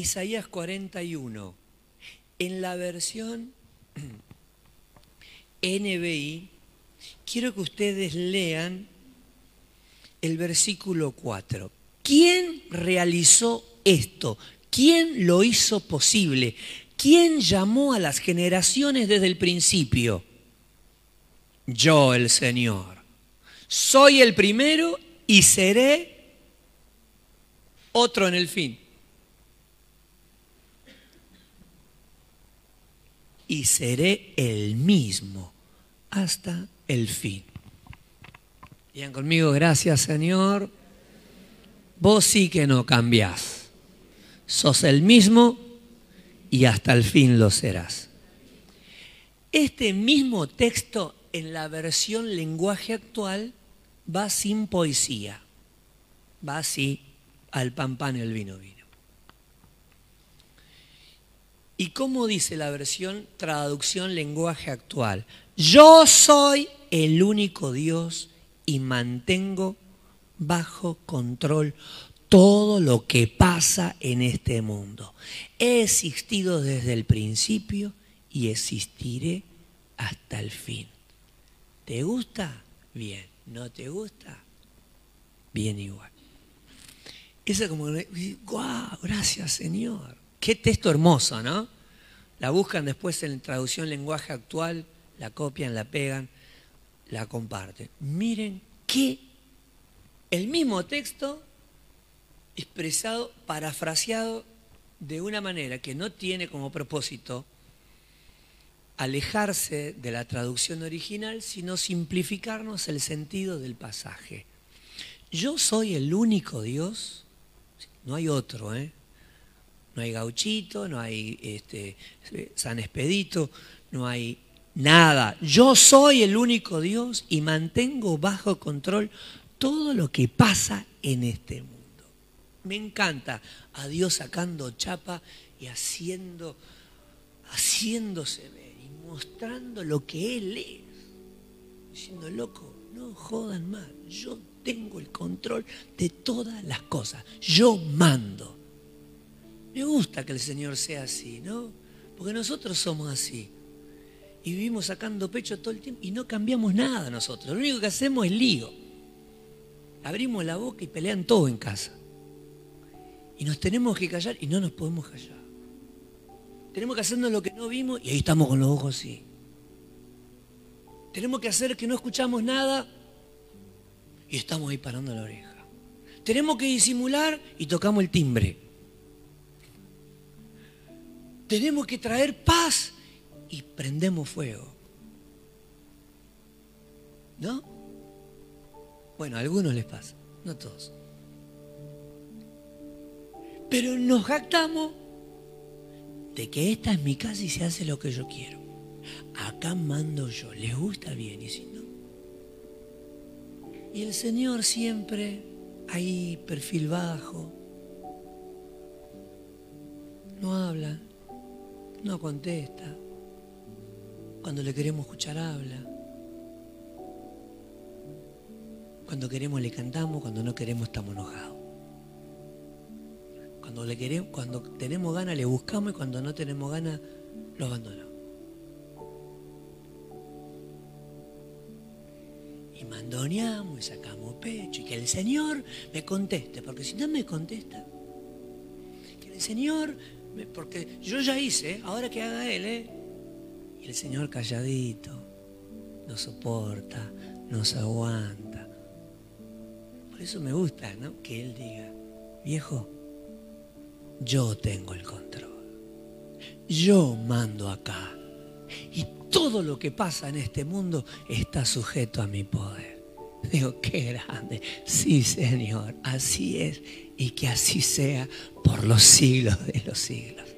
Isaías 41. En la versión NBI, quiero que ustedes lean el versículo 4. ¿Quién realizó esto? ¿Quién lo hizo posible? ¿Quién llamó a las generaciones desde el principio? Yo, el Señor. Soy el primero y seré otro en el fin. Y seré el mismo hasta el fin. Digan conmigo, gracias Señor. Vos sí que no cambiás. Sos el mismo y hasta el fin lo serás. Este mismo texto en la versión lenguaje actual va sin poesía, va así al pan pan y el vino vino. ¿Y cómo dice la versión traducción lenguaje actual? Yo soy el único Dios y mantengo bajo control todo lo que pasa en este mundo. He existido desde el principio y existiré hasta el fin. ¿Te gusta? Bien. ¿No te gusta? Bien igual. Eso como, ¡guau! Gracias, Señor. Qué texto hermoso, ¿no? La buscan después en traducción lenguaje actual, la copian, la pegan, la comparten. Miren qué el mismo texto expresado, parafraseado de una manera que no tiene como propósito alejarse de la traducción original, sino simplificarnos el sentido del pasaje. Yo soy el único Dios, no hay otro, ¿eh? No hay gauchito, no hay este, San Expedito, no hay nada. Yo soy el único Dios y mantengo bajo control todo lo que pasa en este mundo. Me encanta a Dios sacando chapa y haciendo, haciéndose ver y mostrando lo que Él es. Diciendo, loco, no jodan más. Yo tengo el control de todas las cosas. Yo mando. Me gusta que el Señor sea así, ¿no? Porque nosotros somos así. Y vivimos sacando pecho todo el tiempo y no cambiamos nada nosotros. Lo único que hacemos es lío abrimos la boca y pelean todo en casa. Y nos tenemos que callar y no nos podemos callar. Tenemos que hacernos lo que no vimos y ahí estamos con los ojos así. Tenemos que hacer que no escuchamos nada y estamos ahí parando la oreja. Tenemos que disimular y tocamos el timbre. Tenemos que traer paz y prendemos fuego. ¿No? Bueno, a algunos les pasa, no todos. Pero nos jactamos de que esta es mi casa y se hace lo que yo quiero. Acá mando yo, les gusta bien y si no. Y el Señor siempre ahí, perfil bajo, no habla, no contesta. Cuando le queremos escuchar habla. Cuando queremos le cantamos, cuando no queremos estamos enojados. Cuando, le queremos, cuando tenemos ganas le buscamos y cuando no tenemos ganas lo abandonamos. Y mandoneamos y sacamos pecho y que el Señor me conteste, porque si no me contesta, que el Señor, porque yo ya hice, ahora que haga Él, ¿eh? Y el Señor calladito, nos soporta, nos aguanta por eso me gusta, ¿no? Que él diga, viejo, yo tengo el control. Yo mando acá. Y todo lo que pasa en este mundo está sujeto a mi poder. Digo, qué grande. Sí, Señor, así es. Y que así sea por los siglos de los siglos.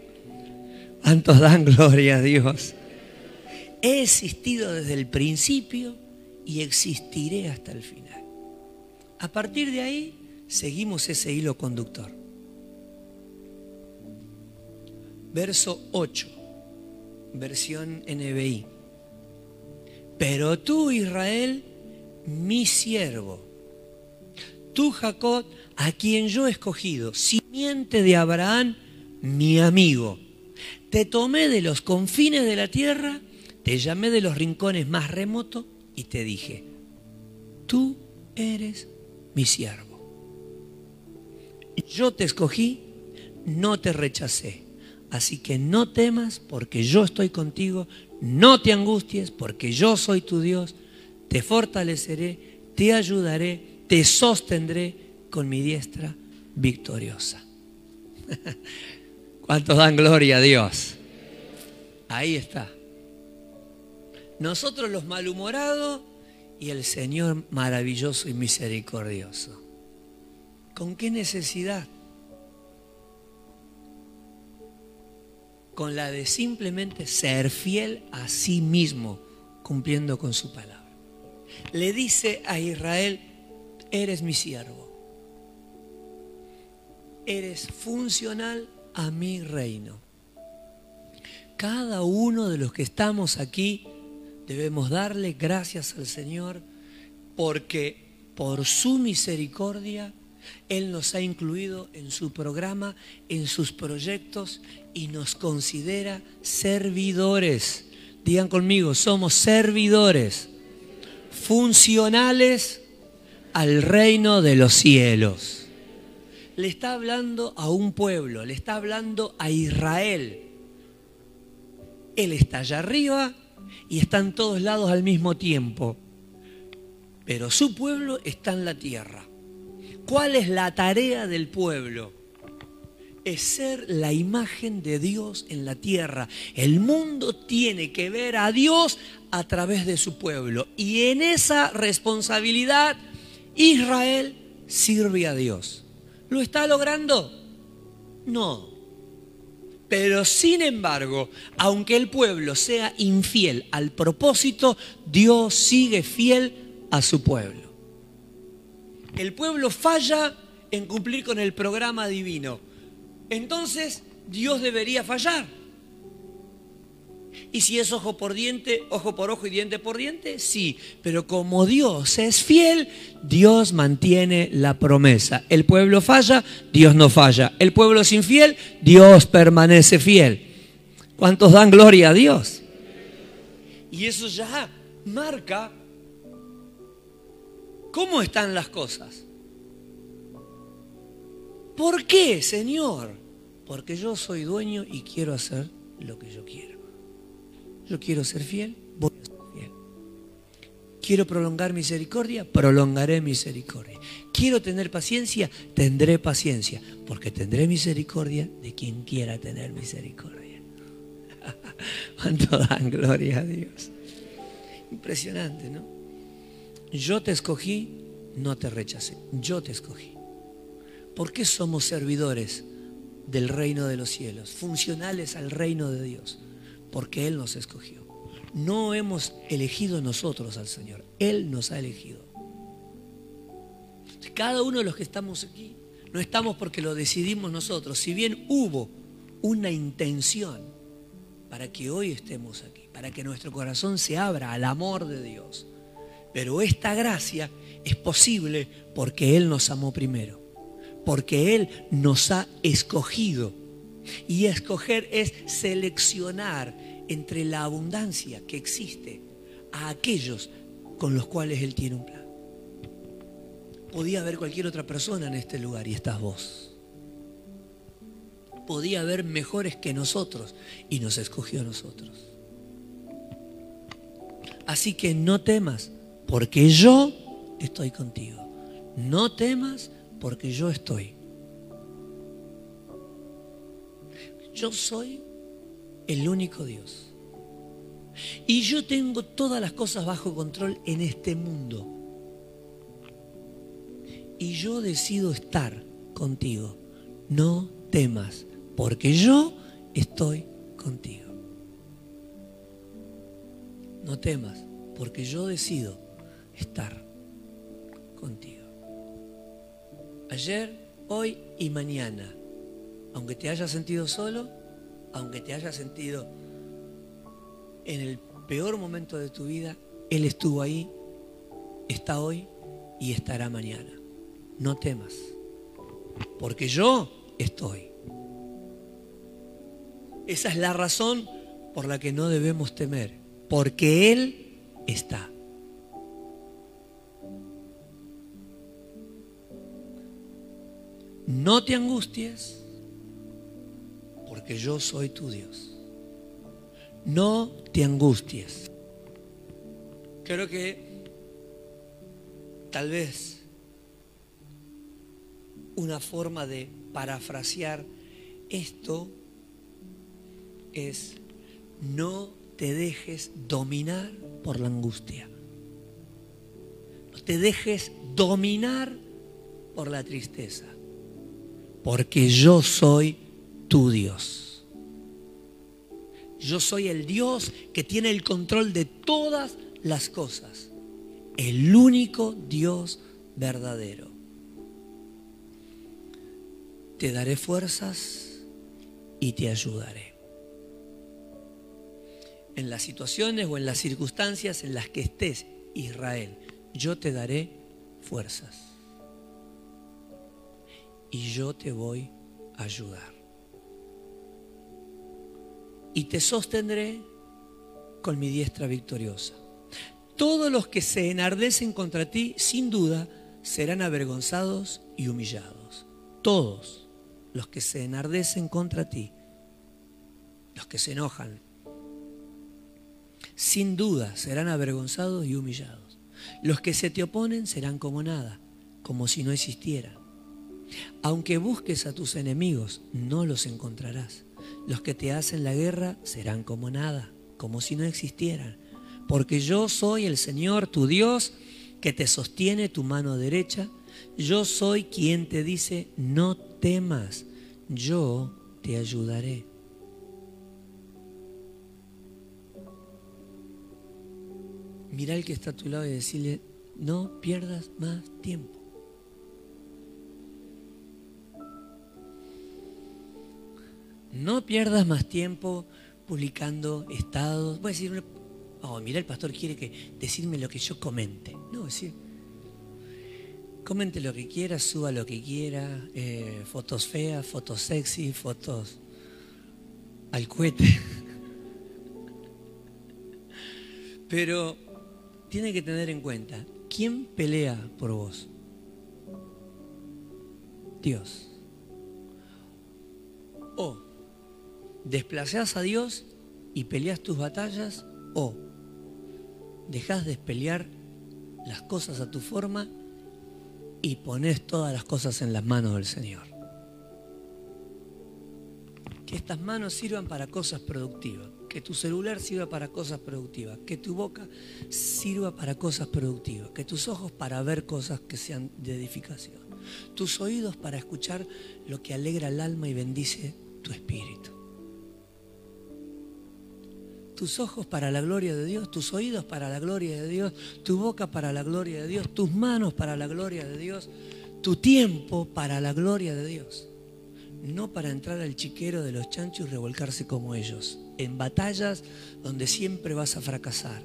¿Cuántos dan gloria a Dios? He existido desde el principio y existiré hasta el final. A partir de ahí, seguimos ese hilo conductor. Verso 8, versión NBI. Pero tú, Israel, mi siervo, tú, Jacob, a quien yo he escogido, simiente de Abraham, mi amigo. Te tomé de los confines de la tierra, te llamé de los rincones más remotos y te dije, tú eres mi siervo. Yo te escogí, no te rechacé. Así que no temas porque yo estoy contigo, no te angusties porque yo soy tu Dios, te fortaleceré, te ayudaré, te sostendré con mi diestra victoriosa. ¿Cuántos dan gloria a Dios? Ahí está. Nosotros los malhumorados y el Señor maravilloso y misericordioso. ¿Con qué necesidad? Con la de simplemente ser fiel a sí mismo, cumpliendo con su palabra. Le dice a Israel, eres mi siervo, eres funcional a mi reino. Cada uno de los que estamos aquí debemos darle gracias al Señor porque por su misericordia Él nos ha incluido en su programa, en sus proyectos y nos considera servidores. Digan conmigo, somos servidores funcionales al reino de los cielos le está hablando a un pueblo, le está hablando a Israel. Él está allá arriba y está en todos lados al mismo tiempo. Pero su pueblo está en la tierra. ¿Cuál es la tarea del pueblo? Es ser la imagen de Dios en la tierra. El mundo tiene que ver a Dios a través de su pueblo. Y en esa responsabilidad Israel sirve a Dios. ¿Lo está logrando? No. Pero sin embargo, aunque el pueblo sea infiel al propósito, Dios sigue fiel a su pueblo. El pueblo falla en cumplir con el programa divino. Entonces, Dios debería fallar. Y si es ojo por diente, ojo por ojo y diente por diente, sí. Pero como Dios es fiel, Dios mantiene la promesa. El pueblo falla, Dios no falla. El pueblo es infiel, Dios permanece fiel. ¿Cuántos dan gloria a Dios? Y eso ya marca cómo están las cosas. ¿Por qué, Señor? Porque yo soy dueño y quiero hacer lo que yo quiero. Yo quiero ser fiel, voy a ser fiel. Quiero prolongar misericordia, prolongaré misericordia. Quiero tener paciencia, tendré paciencia, porque tendré misericordia de quien quiera tener misericordia. ¿Cuánto dan gloria a Dios? Impresionante, ¿no? Yo te escogí, no te rechacé. Yo te escogí. ¿Por qué somos servidores del reino de los cielos, funcionales al reino de Dios? Porque Él nos escogió. No hemos elegido nosotros al Señor, Él nos ha elegido. Cada uno de los que estamos aquí, no estamos porque lo decidimos nosotros, si bien hubo una intención para que hoy estemos aquí, para que nuestro corazón se abra al amor de Dios. Pero esta gracia es posible porque Él nos amó primero, porque Él nos ha escogido y escoger es seleccionar entre la abundancia que existe a aquellos con los cuales Él tiene un plan. Podía haber cualquier otra persona en este lugar y estás vos. Podía haber mejores que nosotros y nos escogió a nosotros. Así que no temas, porque yo estoy contigo. No temas, porque yo estoy. Yo soy el único Dios. Y yo tengo todas las cosas bajo control en este mundo. Y yo decido estar contigo. No temas, porque yo estoy contigo. No temas, porque yo decido estar contigo. Ayer, hoy y mañana aunque te hayas sentido solo, aunque te hayas sentido en el peor momento de tu vida, Él estuvo ahí, está hoy y estará mañana. No temas, porque yo estoy. Esa es la razón por la que no debemos temer, porque Él está. No te angusties, porque yo soy tu Dios. No te angusties. Creo que tal vez una forma de parafrasear esto es no te dejes dominar por la angustia. No te dejes dominar por la tristeza. Porque yo soy tu Dios. Yo soy el Dios que tiene el control de todas las cosas. El único Dios verdadero. Te daré fuerzas y te ayudaré. En las situaciones o en las circunstancias en las que estés, Israel, yo te daré fuerzas. Y yo te voy a ayudar. Y te sostendré con mi diestra victoriosa. Todos los que se enardecen contra ti, sin duda, serán avergonzados y humillados. Todos los que se enardecen contra ti, los que se enojan, sin duda serán avergonzados y humillados. Los que se te oponen serán como nada, como si no existieran. Aunque busques a tus enemigos, no los encontrarás. Los que te hacen la guerra serán como nada, como si no existieran. Porque yo soy el Señor, tu Dios, que te sostiene tu mano derecha. Yo soy quien te dice, no temas, yo te ayudaré. Mira al que está a tu lado y decirle, no pierdas más tiempo. No pierdas más tiempo publicando estados. Voy a decir, oh, mira, el pastor quiere que decirme lo que yo comente. No, decir, Comente lo que quiera, suba lo que quiera, eh, fotos feas, fotos sexy, fotos al cohete. Pero tiene que tener en cuenta, ¿quién pelea por vos? Dios. O desplazás a Dios y peleas tus batallas, o dejas de pelear las cosas a tu forma y pones todas las cosas en las manos del Señor. Que estas manos sirvan para cosas productivas, que tu celular sirva para cosas productivas, que tu boca sirva para cosas productivas, que tus ojos para ver cosas que sean de edificación, tus oídos para escuchar lo que alegra el alma y bendice tu espíritu tus ojos para la gloria de Dios, tus oídos para la gloria de Dios, tu boca para la gloria de Dios, tus manos para la gloria de Dios, tu tiempo para la gloria de Dios. No para entrar al chiquero de los chanchos y revolcarse como ellos, en batallas donde siempre vas a fracasar.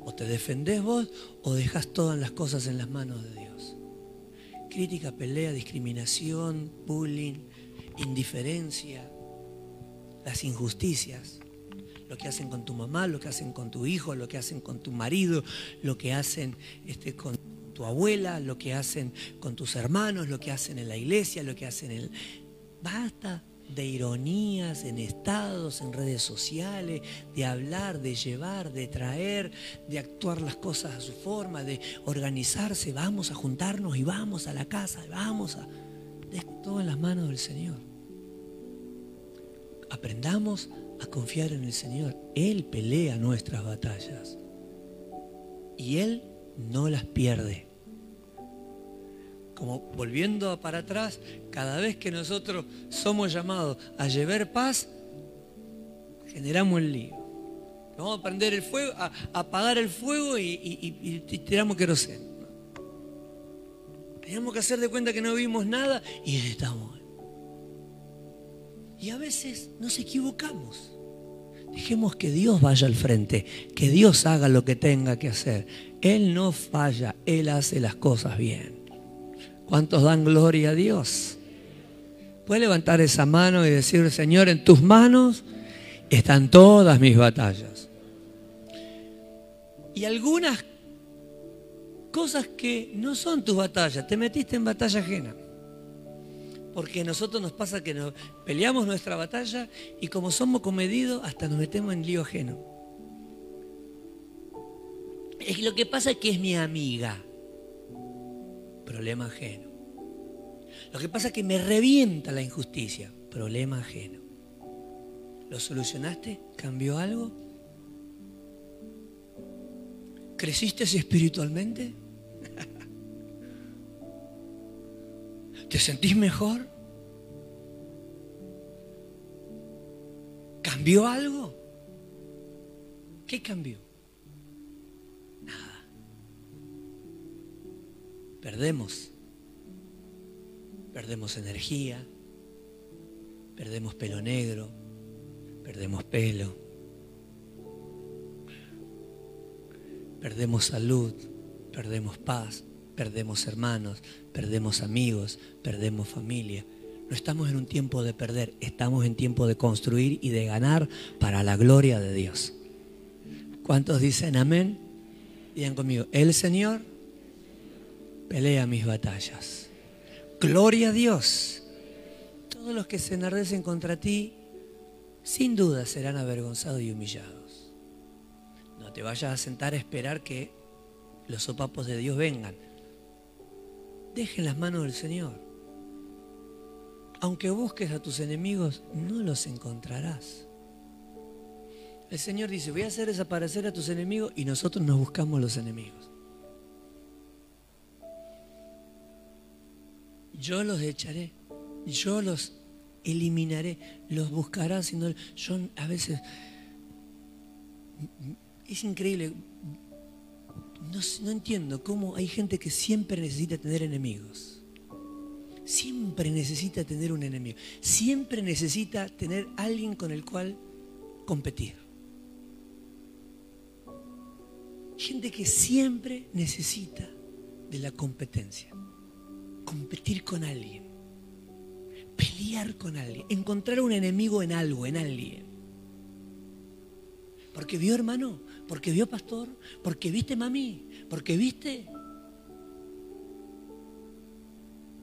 O te defendés vos o dejas todas las cosas en las manos de Dios. Crítica, pelea, discriminación, bullying, indiferencia, las injusticias lo que hacen con tu mamá, lo que hacen con tu hijo, lo que hacen con tu marido, lo que hacen este, con tu abuela, lo que hacen con tus hermanos, lo que hacen en la iglesia, lo que hacen en... Basta de ironías en estados, en redes sociales, de hablar, de llevar, de traer, de actuar las cosas a su forma, de organizarse, vamos a juntarnos y vamos a la casa, vamos a... todo en las manos del Señor. Aprendamos a confiar en el Señor. Él pelea nuestras batallas. Y Él no las pierde. Como volviendo para atrás, cada vez que nosotros somos llamados a llevar paz, generamos el lío. Vamos a prender el fuego, a, apagar el fuego y, y tiramos queroseno. Tenemos que hacer de cuenta que no vimos nada y estamos. Y a veces nos equivocamos. Dejemos que Dios vaya al frente, que Dios haga lo que tenga que hacer. Él no falla, Él hace las cosas bien. ¿Cuántos dan gloria a Dios? Puede levantar esa mano y decir, Señor, en tus manos están todas mis batallas. Y algunas cosas que no son tus batallas, te metiste en batalla ajena. Porque a nosotros nos pasa que peleamos nuestra batalla y como somos comedidos, hasta nos metemos en lío ajeno. Es lo que pasa es que es mi amiga. Problema ajeno. Lo que pasa es que me revienta la injusticia. Problema ajeno. ¿Lo solucionaste? ¿Cambió algo? ¿Creciste espiritualmente? ¿Te sentís mejor? ¿Cambió algo? ¿Qué cambió? Nada. Perdemos. Perdemos energía. Perdemos pelo negro. Perdemos pelo. Perdemos salud. Perdemos paz. Perdemos hermanos. Perdemos amigos. Perdemos familia. No estamos en un tiempo de perder, estamos en tiempo de construir y de ganar para la gloria de Dios. ¿Cuántos dicen amén? Digan conmigo, el Señor pelea mis batallas. Gloria a Dios. Todos los que se enardecen contra ti, sin duda serán avergonzados y humillados. No te vayas a sentar a esperar que los sopapos de Dios vengan. Dejen las manos del Señor. Aunque busques a tus enemigos, no los encontrarás. El Señor dice, voy a hacer desaparecer a tus enemigos y nosotros nos buscamos los enemigos. Yo los echaré, yo los eliminaré, los buscarás. Sino, yo a veces, es increíble, no, entiendo cómo hay gente que siempre necesita tener enemigos. Siempre necesita tener un enemigo, siempre necesita tener alguien con el cual competir. Gente que siempre necesita de la competencia, competir con alguien, pelear con alguien, encontrar un enemigo en algo, en alguien. Porque vio hermano, porque vio pastor, porque viste mami, porque viste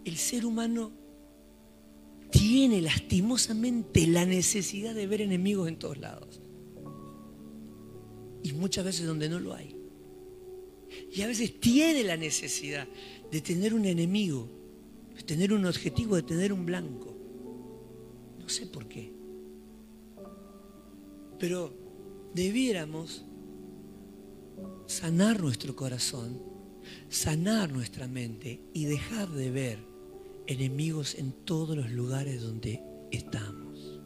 el ser humano tiene lastimosamente la necesidad de ver enemigos en todos lados. Y muchas veces donde no lo hay. Y a veces tiene la necesidad de tener un enemigo, de tener un objetivo, de tener un blanco. No sé por qué. Pero debiéramos sanar nuestro corazón, sanar nuestra mente y dejar de ver enemigos en todos los lugares donde estamos.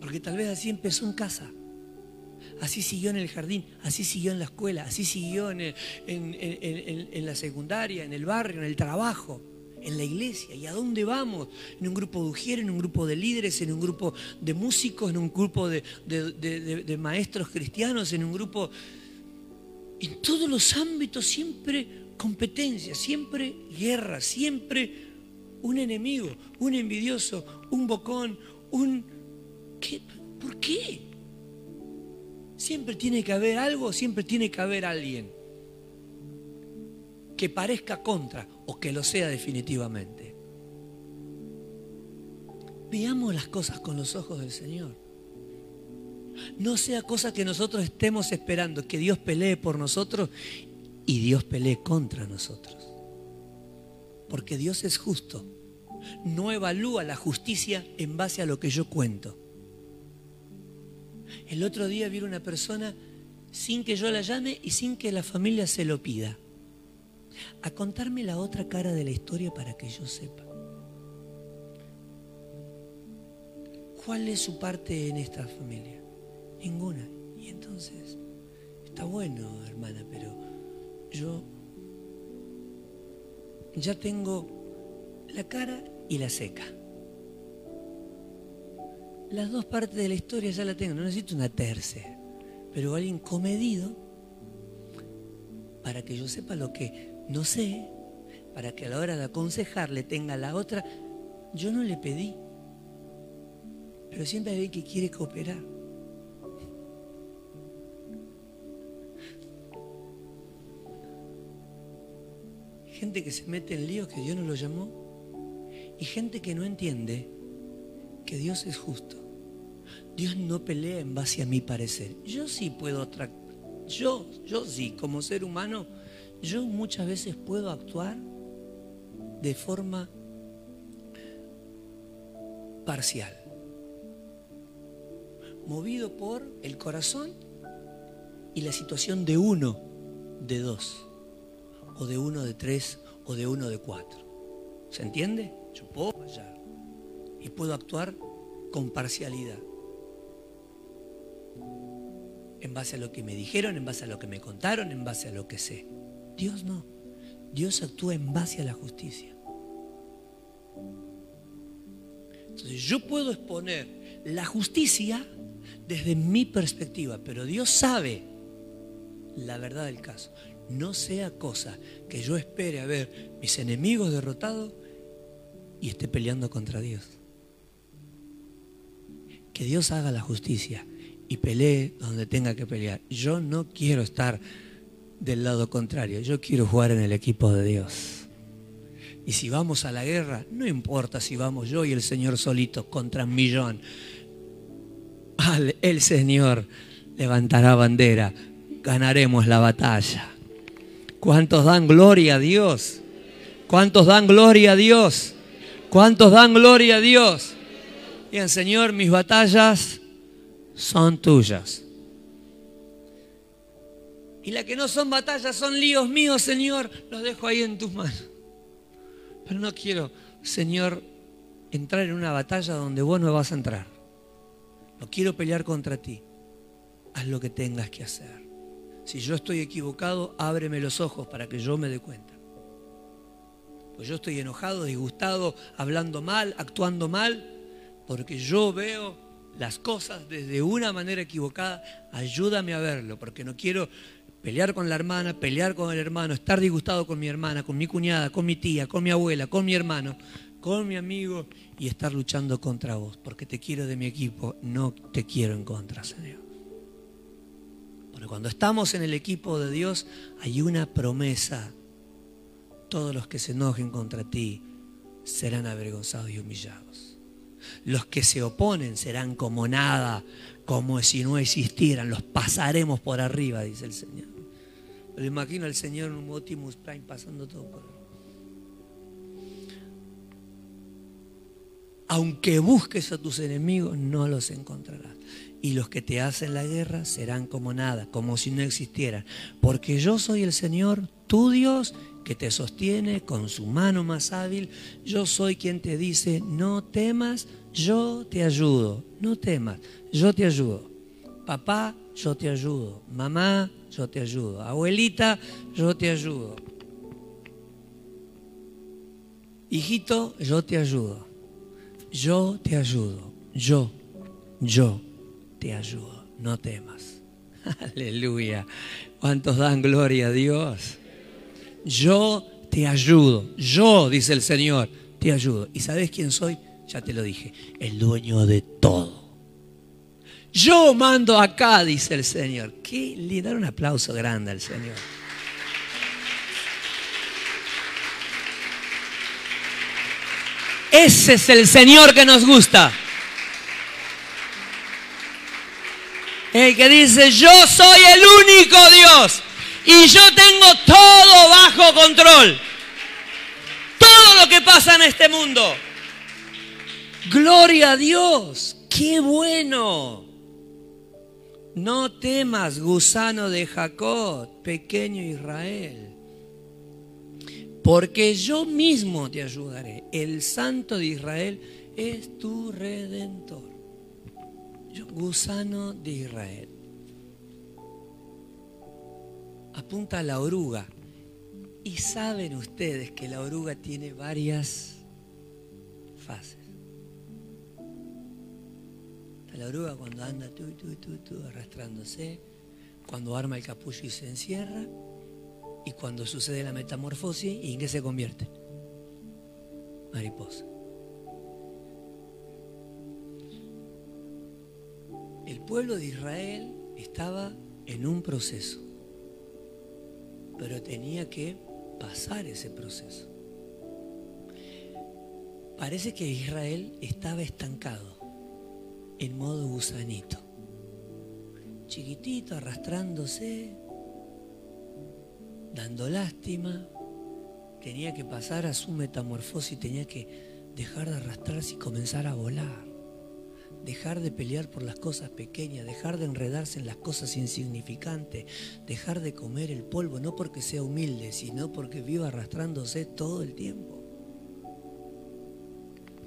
Porque tal vez así empezó en casa, así siguió en el jardín, así siguió en la escuela, así siguió en, la secundaria, en el barrio, en el trabajo, en la iglesia. ¿Y a dónde vamos? En un grupo de ujieres, en un grupo de líderes, en un grupo de músicos, en un grupo de, maestros cristianos, en un grupo... En todos los ámbitos siempre competencia, siempre guerra, siempre un enemigo, un envidioso, un bocón, un... ¿Qué? ¿Por qué? Siempre tiene que haber algo, siempre tiene que haber alguien que parezca contra o que lo sea definitivamente. Veamos las cosas con los ojos del Señor. No sea cosa que nosotros estemos esperando que Dios pelee por nosotros y Dios pelee contra nosotros. Porque Dios es justo. No evalúa la justicia en base a lo que yo cuento. El otro día vi una persona sin que yo la llame y sin que la familia se lo pida. A contarme la otra cara de la historia para que yo sepa. ¿Cuál es su parte en esta familia? Ninguna. Y entonces, está bueno, hermana, pero yo ya tengo la cara y la seca. Las dos partes de la historia ya la tengo, no necesito una tercera, pero alguien comedido para que yo sepa lo que no sé, para que a la hora de aconsejarle tenga la otra. Yo no le pedí, pero siempre alguien que quiere cooperar. Gente que se mete en líos que Dios no lo llamó y gente que no entiende que Dios es justo. Dios no pelea en base a mi parecer. Yo sí puedo yo, yo sí, como ser humano, yo muchas veces puedo actuar de forma parcial, movido por el corazón y la situación de uno de dos, o de uno de tres, o de uno de cuatro. ¿Se entiende? Yo puedo fallar y puedo actuar con parcialidad. En base a lo que me dijeron, en base a lo que me contaron, en base a lo que sé. Dios no. Dios actúa en base a la justicia. Entonces yo puedo exponer la justicia desde mi perspectiva, pero Dios sabe la verdad del caso. No sea cosa que yo espere a ver mis enemigos derrotados y esté peleando contra Dios. Que Dios haga la justicia y pelee donde tenga que pelear. Yo no quiero estar del lado contrario, yo quiero jugar en el equipo de Dios. Y si vamos a la guerra, no importa si vamos yo y el Señor solito contra un millón. El Señor levantará bandera, ganaremos la batalla. ¿Cuántos dan gloria a Dios? ¿Cuántos dan gloria a Dios? ¿Cuántos dan gloria a Dios? Bien, Señor, mis batallas son tuyas. Y las que no son batallas son líos míos, Señor, los dejo ahí en tus manos. Pero no quiero, Señor, entrar en una batalla donde vos no vas a entrar. No quiero pelear contra ti. Haz lo que tengas que hacer. Si yo estoy equivocado, ábreme los ojos para que yo me dé cuenta. Pues yo estoy enojado, disgustado, hablando mal, actuando mal, porque yo veo las cosas desde una manera equivocada. Ayúdame a verlo, porque no quiero pelear con la hermana, pelear con el hermano, estar disgustado con mi hermana, con mi cuñada, con mi tía, con mi abuela, con mi hermano, con mi amigo y estar luchando contra vos, porque te quiero de mi equipo, no te quiero en contra, Señor. Porque cuando estamos en el equipo de Dios hay una promesa. Todos los que se enojen contra ti serán avergonzados y humillados. Los que se oponen serán como nada, como si no existieran, los pasaremos por arriba, dice el Señor. Pero imagino al Señor en un Optimus Prime pasando todo por ahí. Aunque busques a tus enemigos, no los encontrarás. Y los que te hacen la guerra serán como nada, como si no existieran. Porque yo soy el Señor, tu Dios, que te sostiene con su mano más hábil. Yo soy quien te dice, no temas, yo te ayudo. No temas, yo te ayudo. Papá, yo te ayudo. Mamá, yo te ayudo. Abuelita, yo te ayudo. Hijito, yo te ayudo. Yo te ayudo. Yo, yo te ayudo. No temas. Aleluya. ¿Cuántos dan gloria a Dios? Yo te ayudo. Yo, dice el Señor, te ayudo. ¿Y sabes quién soy? Ya te lo dije. El dueño de todo. Yo mando acá, dice el Señor. ¿Qué? Le dar un aplauso grande al Señor. Ese es el Señor que nos gusta. El que dice, yo soy el único Dios y yo tengo todo bajo control. Todo lo que pasa en este mundo. Gloria a Dios. Qué bueno. No temas, gusano de Jacob, pequeño Israel, porque yo mismo te ayudaré. El Santo de Israel es tu redentor. gusano de Israel. Apunta a la oruga. Y saben ustedes que la oruga tiene varias fases. La oruga cuando anda tú, tú, tú, tú, arrastrándose, cuando arma el capullo y se encierra, y cuando sucede la metamorfosis, ¿y en qué se convierte? Mariposa. El pueblo de Israel estaba en un proceso, pero tenía que pasar ese proceso. Parece que Israel estaba estancado en modo gusanito, chiquitito, arrastrándose, dando lástima, tenía que pasar a su metamorfosis, tenía que dejar de arrastrarse y comenzar a volar. Dejar de pelear por las cosas pequeñas, dejar de enredarse en las cosas insignificantes, dejar de comer el polvo, no porque sea humilde, sino porque viva arrastrándose todo el tiempo.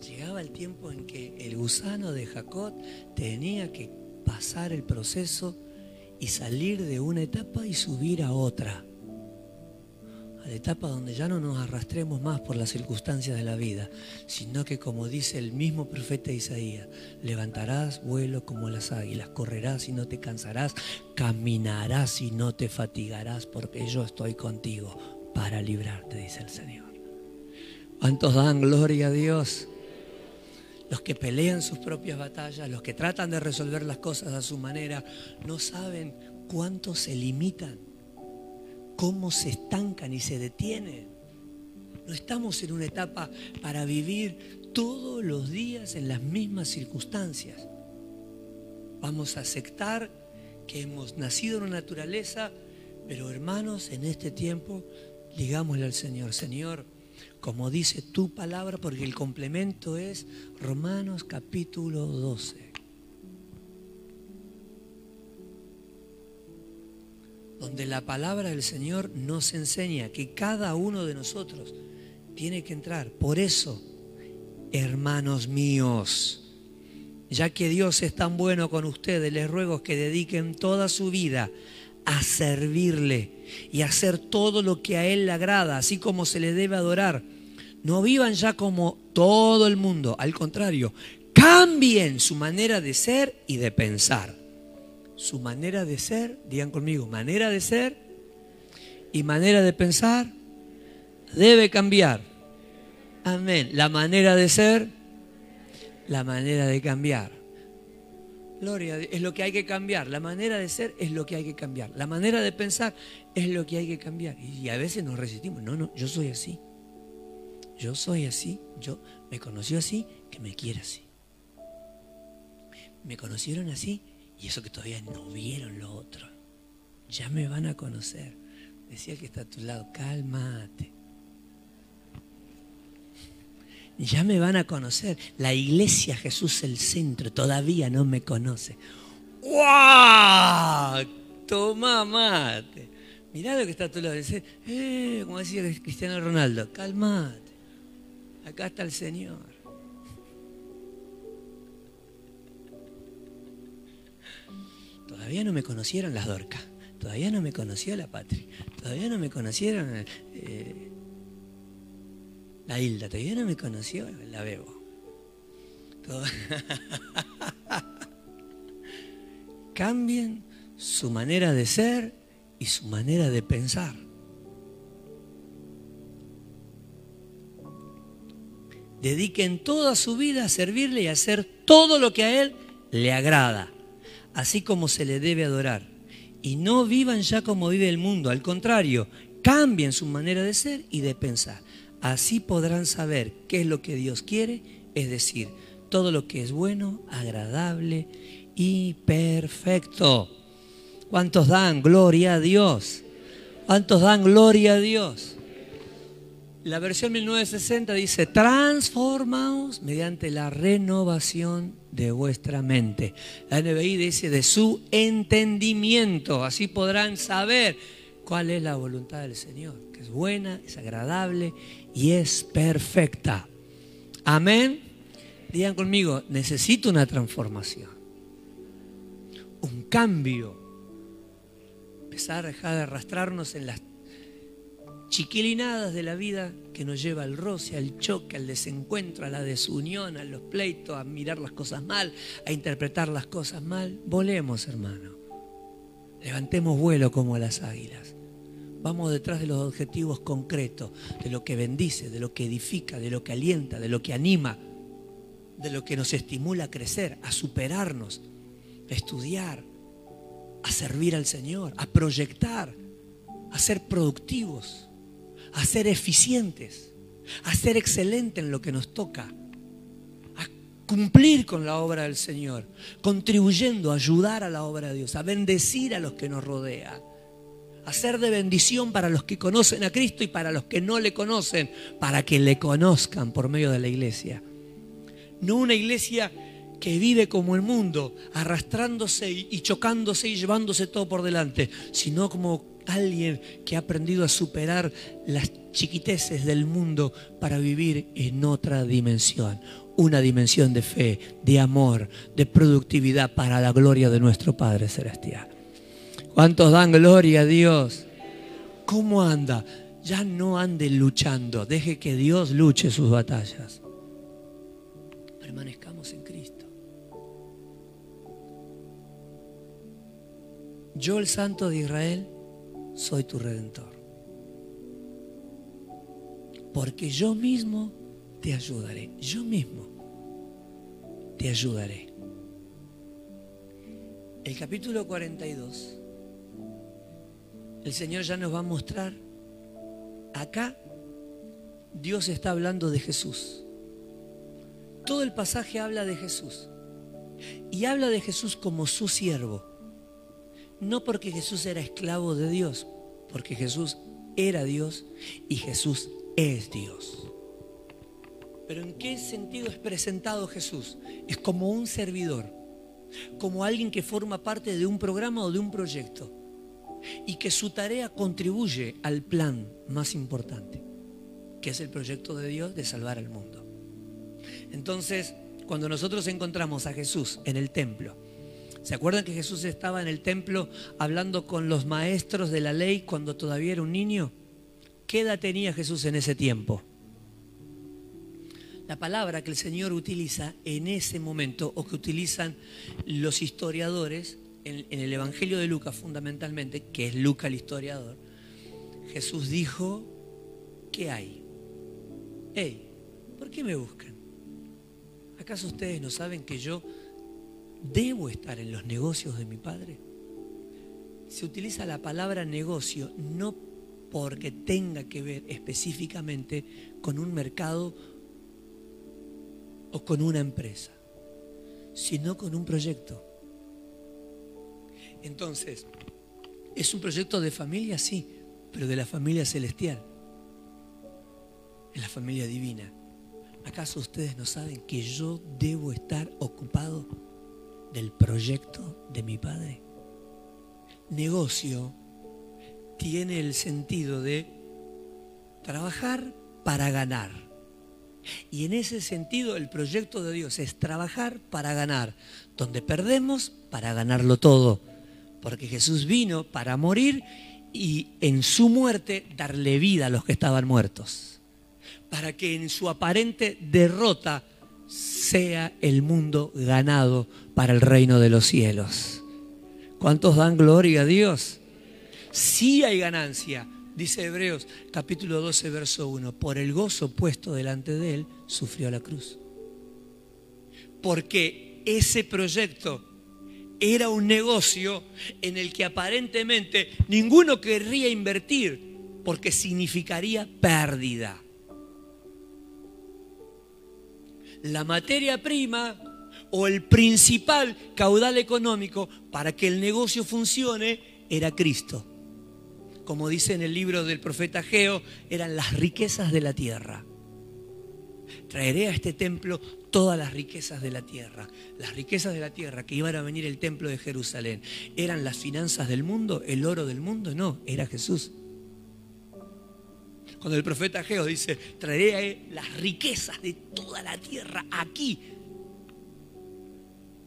Llegaba el tiempo en que el gusano de Jacob tenía que pasar el proceso y salir de una etapa y subir a otra la etapa donde ya no nos arrastremos más por las circunstancias de la vida, sino que como dice el mismo profeta Isaías, levantarás vuelo como las águilas, correrás y no te cansarás, caminarás y no te fatigarás, porque yo estoy contigo para librarte, dice el Señor. ¿Cuántos dan gloria a Dios? Los que pelean sus propias batallas, los que tratan de resolver las cosas a su manera, no saben cuánto se limitan cómo se estancan y se detienen. No estamos en una etapa para vivir todos los días en las mismas circunstancias. Vamos a aceptar que hemos nacido en una naturaleza, pero hermanos, en este tiempo, digámosle al Señor, Señor, como dice tu palabra, porque el complemento es Romanos capítulo 12. donde la palabra del Señor nos enseña que cada uno de nosotros tiene que entrar. Por eso, hermanos míos, ya que Dios es tan bueno con ustedes, les ruego que dediquen toda su vida a servirle y hacer todo lo que a Él le agrada, así como se le debe adorar. No vivan ya como todo el mundo, al contrario, cambien su manera de ser y de pensar su manera de ser, digan conmigo, manera de ser y manera de pensar debe cambiar. Amén. La manera de ser, la manera de cambiar. Gloria, es lo que hay que cambiar. La manera de ser es lo que hay que cambiar. La manera de pensar es lo que hay que cambiar. Y a veces nos resistimos. No, no, yo soy así. Yo soy así. Yo me conoció así, que me quiere así. Me conocieron así, y eso que todavía no vieron lo otro. Ya me van a conocer. Decía que está a tu lado, cálmate. Ya me van a conocer. La iglesia Jesús el centro todavía no me conoce. ¡Wow! Toma mate. Mirá lo que está a tu lado. Dice, eh, como decía Cristiano Ronaldo, cálmate. Acá está el Señor. todavía no me conocieron las Dorcas, todavía no me conocía la Patria, todavía no me conocieron eh, la Hilda, todavía no me conoció la Bebo. Cambien su manera de ser y su manera de pensar. Dediquen toda su vida a servirle y a hacer todo lo que a Él le agrada así como se le debe adorar. Y no vivan ya como vive el mundo, al contrario, cambien su manera de ser y de pensar. Así podrán saber qué es lo que Dios quiere, es decir, todo lo que es bueno, agradable y perfecto. ¿Cuántos dan gloria a Dios? ¿Cuántos dan gloria a Dios? La versión 1960 dice, transformaos mediante la renovación de vuestra mente. La NBI dice, de su entendimiento. Así podrán saber cuál es la voluntad del Señor, que es buena, es agradable y es perfecta. Amén. Digan conmigo, necesito una transformación, un cambio. Empezar a dejar de arrastrarnos en las chiquilinadas de la vida que nos lleva al roce, al choque, al desencuentro, a la desunión, a los pleitos, a mirar las cosas mal, a interpretar las cosas mal. Volemos, hermano. Levantemos vuelo como las águilas. Vamos detrás de los objetivos concretos, de lo que bendice, de lo que edifica, de lo que alienta, de lo que anima, de lo que nos estimula a crecer, a superarnos, a estudiar, a servir al Señor, a proyectar, a ser productivos, a ser eficientes, a ser excelentes en lo que nos toca, a cumplir con la obra del Señor, contribuyendo a ayudar a la obra de Dios, a bendecir a los que nos rodean, a ser de bendición para los que conocen a Cristo y para los que no le conocen, para que le conozcan por medio de la iglesia. No una iglesia que vive como el mundo, arrastrándose y chocándose y llevándose todo por delante, sino como alguien que ha aprendido a superar las chiquiteces del mundo para vivir en otra dimensión, una dimensión de fe, de amor, de productividad para la gloria de nuestro Padre Celestial. ¿Cuántos dan gloria a Dios? ¿Cómo anda? Ya no ande luchando, deje que Dios luche sus batallas. Permanezcamos en Cristo. Yo, el Santo de Israel, soy tu redentor. Porque yo mismo te ayudaré. Yo mismo te ayudaré. El capítulo 42, el Señor ya nos va a mostrar, acá Dios está hablando de Jesús. Todo el pasaje habla de Jesús. Y habla de Jesús como su siervo no porque Jesús era esclavo de Dios, porque Jesús era Dios y Jesús es Dios. Pero ¿en qué sentido es presentado Jesús? Es como un servidor, como alguien que forma parte de un programa o de un proyecto y que su tarea contribuye al plan más importante, que es el proyecto de Dios de salvar al mundo. Entonces, cuando nosotros encontramos a Jesús en el templo, ¿Se acuerdan que Jesús estaba en el templo hablando con los maestros de la ley cuando todavía era un niño? ¿Qué edad tenía Jesús en ese tiempo? La palabra que el Señor utiliza en ese momento o que utilizan los historiadores en, el Evangelio de Lucas fundamentalmente, que es Lucas el historiador, Jesús dijo, ¿qué hay? Hey, ¿por qué me buscan? ¿Acaso ustedes no saben que yo ¿Debo estar en los negocios de mi padre? Se utiliza la palabra negocio no porque tenga que ver específicamente con un mercado o con una empresa, sino con un proyecto. Entonces, ¿es un proyecto de familia? Sí, pero de la familia celestial, es la familia divina. ¿Acaso ustedes no saben que yo debo estar ocupado? del proyecto de mi Padre. Negocio tiene el sentido de trabajar para ganar. Y en ese sentido el proyecto de Dios es trabajar para ganar. Donde perdemos, para ganarlo todo. Porque Jesús vino para morir y en su muerte darle vida a los que estaban muertos. Para que en su aparente derrota sea el mundo ganado para el reino de los cielos. ¿Cuántos dan gloria a Dios? Sí hay ganancia, dice Hebreos capítulo 12, verso 1. Por el gozo puesto delante de él, sufrió la cruz. Porque ese proyecto era un negocio en el que aparentemente ninguno querría invertir porque significaría pérdida. la materia prima o el principal caudal económico para que el negocio funcione era Cristo. Como dice en el libro del profeta Geo, eran las riquezas de la tierra. Traeré a este templo todas las riquezas de la tierra. Las riquezas de la tierra que iban a venir el templo de Jerusalén. ¿Eran las finanzas del mundo? ¿El oro del mundo? No, era Jesús. Cuando el profeta Geo dice, traeré las riquezas de toda la tierra aquí.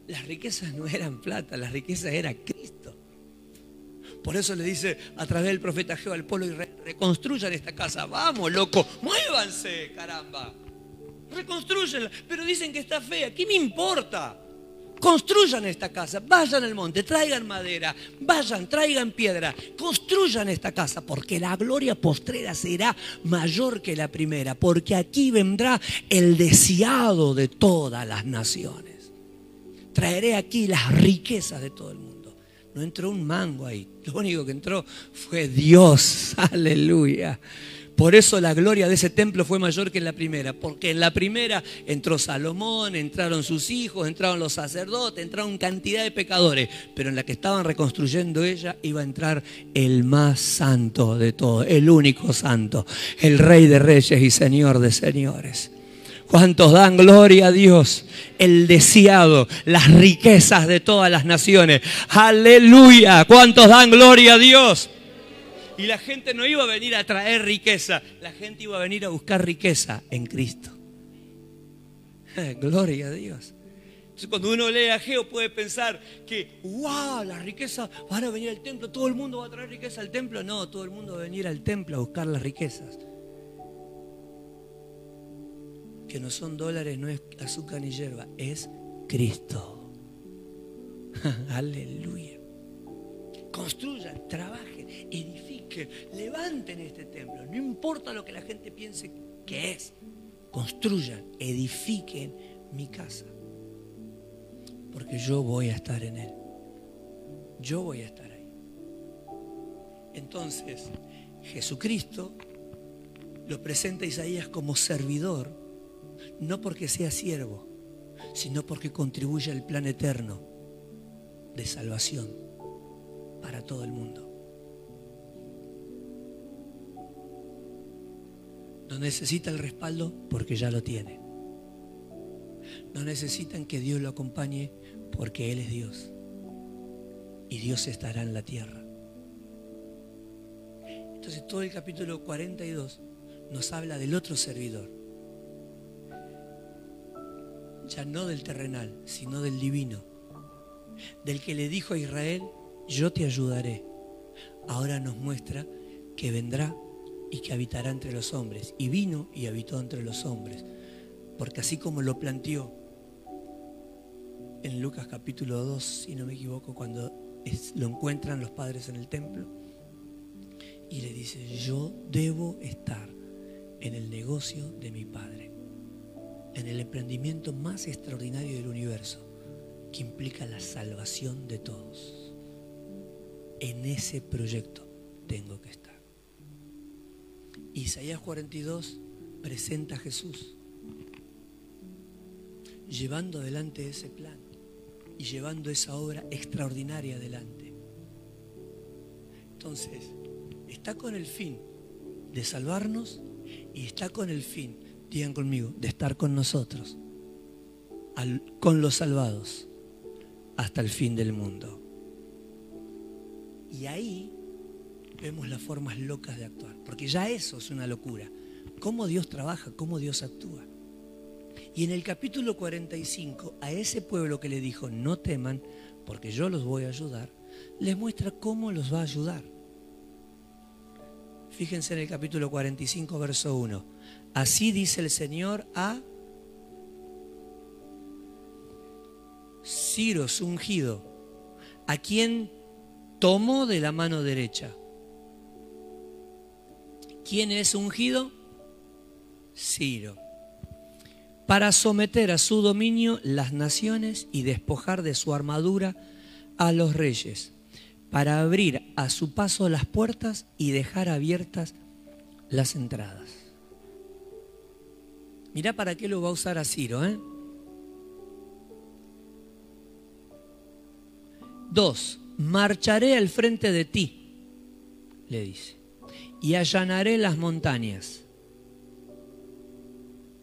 Las riquezas no eran plata, las riquezas era Cristo. Por eso le dice a través del profeta Geo al pueblo y reconstruyan esta casa. Vamos, loco, muévanse, caramba. Reconstruyanla. Pero dicen que está fea. ¿Qué me importa? construyan esta casa, vayan al monte, traigan madera, vayan, traigan piedra, construyan esta casa, porque la gloria postrera será mayor que la primera, porque aquí vendrá el deseado de todas las naciones. Traeré aquí las riquezas de todo el mundo. No entró un mango ahí, lo único que entró fue Dios, aleluya. Por eso la gloria de ese templo fue mayor que en la primera, porque en la primera entró Salomón, entraron sus hijos, entraron los sacerdotes, entraron cantidad de pecadores, pero en la que estaban reconstruyendo ella iba a entrar el más santo de todos, el único santo, el rey de reyes y señor de señores. ¿Cuántos dan gloria a Dios? El deseado, las riquezas de todas las naciones. Aleluya. ¿Cuántos dan gloria a Dios? Y la gente no iba a venir a traer riqueza, la gente iba a venir a buscar riqueza en Cristo. Gloria a Dios. Entonces, cuando uno lee a Geo puede pensar que, wow, las riquezas van a venir al templo, todo el mundo va a traer riqueza al templo. No, todo el mundo va a venir al templo a buscar las riquezas. Que no son dólares, no es azúcar ni hierba, es Cristo. Aleluya. Construyan, trabajen, edifiquen levanten este templo. No importa lo que la gente piense que es. Construyan, edifiquen mi casa. Porque yo voy a estar en él. Yo voy a estar ahí. Entonces, Jesucristo lo presenta Isaías como servidor, no porque sea siervo, sino porque contribuye al plan eterno de salvación para todo el mundo. No necesita el respaldo porque ya lo tiene. No necesitan que Dios lo acompañe porque Él es Dios. Y Dios estará en la tierra. Entonces todo el capítulo 42 nos habla del otro servidor. Ya no del terrenal, sino del divino. Del que le dijo a Israel, yo te ayudaré. Ahora nos muestra que vendrá y que habitará entre los hombres. Y vino y habitó entre los hombres. Porque así como lo planteó en Lucas capítulo 2, si no me equivoco, cuando lo encuentran los padres en el templo, y le dice, yo debo estar en el negocio de mi padre, en el emprendimiento más extraordinario del universo, que implica la salvación de todos. En ese proyecto tengo que estar. Isaías 42 presenta a Jesús, llevando adelante ese plan y llevando esa obra extraordinaria adelante. Entonces, está con el fin de salvarnos y está con el fin, digan conmigo, de estar con nosotros, con los salvados, hasta el fin del mundo. Y ahí vemos las formas locas de actuar, porque ya eso es una locura. Cómo Dios trabaja, cómo Dios actúa. Y en el capítulo 45, a ese pueblo que le dijo, no teman, porque yo los voy a ayudar, les muestra cómo los va a ayudar. Fíjense en el capítulo 45, verso 1. Así dice el Señor a Ciro, ungido, a quien tomó de la mano derecha ¿Quién es ungido? Ciro. Para someter a su dominio las naciones y despojar de su armadura a los reyes, para abrir a su paso las puertas y dejar abiertas las entradas. Mirá para qué lo va a usar a Ciro. ¿eh? Dos, marcharé al frente de ti, le dice y allanaré las montañas.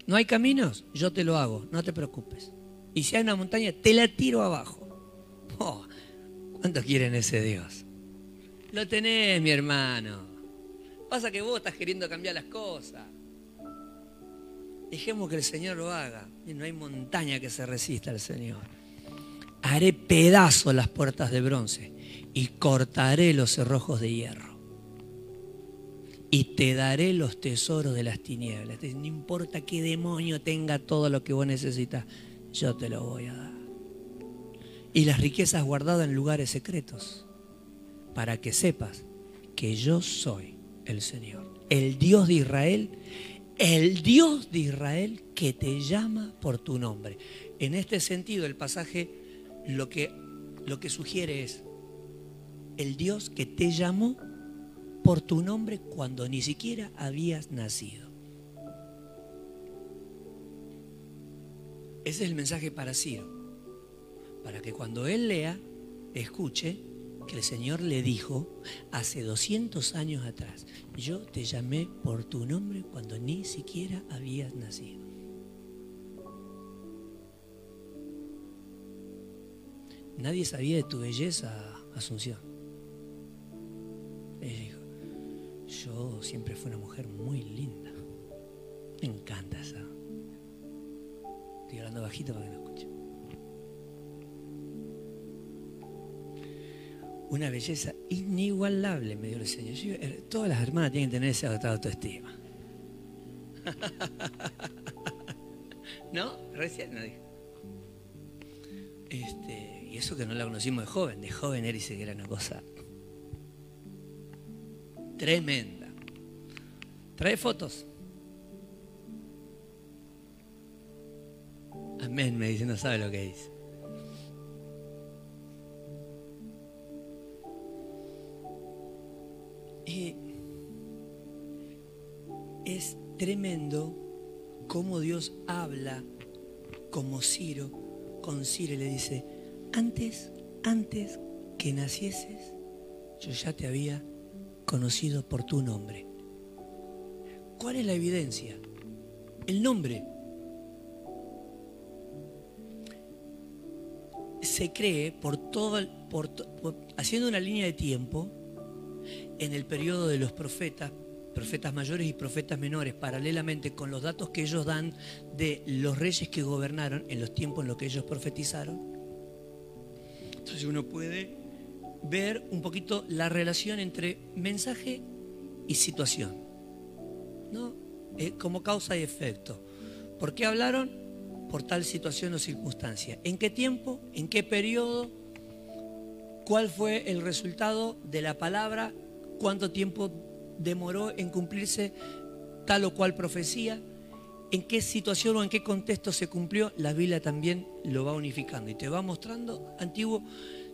¿No hay caminos? Yo te lo hago, no te preocupes. Y si hay una montaña, te la tiro abajo. Oh, ¿Cuántos quieren ese Dios? Lo tenés, mi hermano. Pasa que vos estás queriendo cambiar las cosas. Dejemos que el Señor lo haga. Y no hay montaña que se resista al Señor. Haré pedazos las puertas de bronce y cortaré los cerrojos de hierro y te daré los tesoros de las tinieblas. No importa qué demonio tenga todo lo que vos necesitas, yo te lo voy a dar. y las riquezas guardadas en lugares secretos, para que sepas que yo soy el Señor, el Dios de Israel, el Dios de Israel que te llama por tu nombre. En este sentido, el pasaje lo que, lo que sugiere es el Dios que te llamó por tu nombre cuando ni siquiera habías nacido. Ese es el mensaje para Ciro, para que cuando él lea, escuche que el Señor le dijo hace 200 años atrás, yo te llamé por tu nombre cuando ni siquiera habías nacido. Nadie sabía de tu belleza, Asunción. Ella dijo, yo siempre fui una mujer muy linda. Me encanta esa. Estoy hablando bajito para que lo escuche. Una belleza inigualable, me dio el Señor. Eh, todas las hermanas tienen que tener esa autoestima. ¿No? Recién no dijo. Este, y eso que no la conocimos de joven. De joven era que era una cosa tremenda. ¿Trae fotos? Amén, me dice, no sabe lo que dice. Y es tremendo cómo Dios habla como Ciro, con Ciro y le dice, antes, antes que nacieses, yo ya te había conocido por tu nombre. ¿Cuál es la evidencia? El nombre. Se cree por todo, por, haciendo una línea de tiempo en el periodo de los profetas, profetas mayores y profetas menores, paralelamente con los datos que ellos dan de los reyes que gobernaron en los tiempos en los que ellos profetizaron. Entonces uno puede ver un poquito la relación entre mensaje y situación. ¿No? Eh, como causa y efecto. ¿Por qué hablaron? Por tal situación o circunstancia. ¿En qué tiempo? ¿En qué periodo? ¿Cuál fue el resultado de la palabra? ¿Cuánto tiempo demoró en cumplirse tal o cual profecía? ¿En qué situación o en qué contexto se cumplió? La Biblia también lo va unificando y te va mostrando antiguo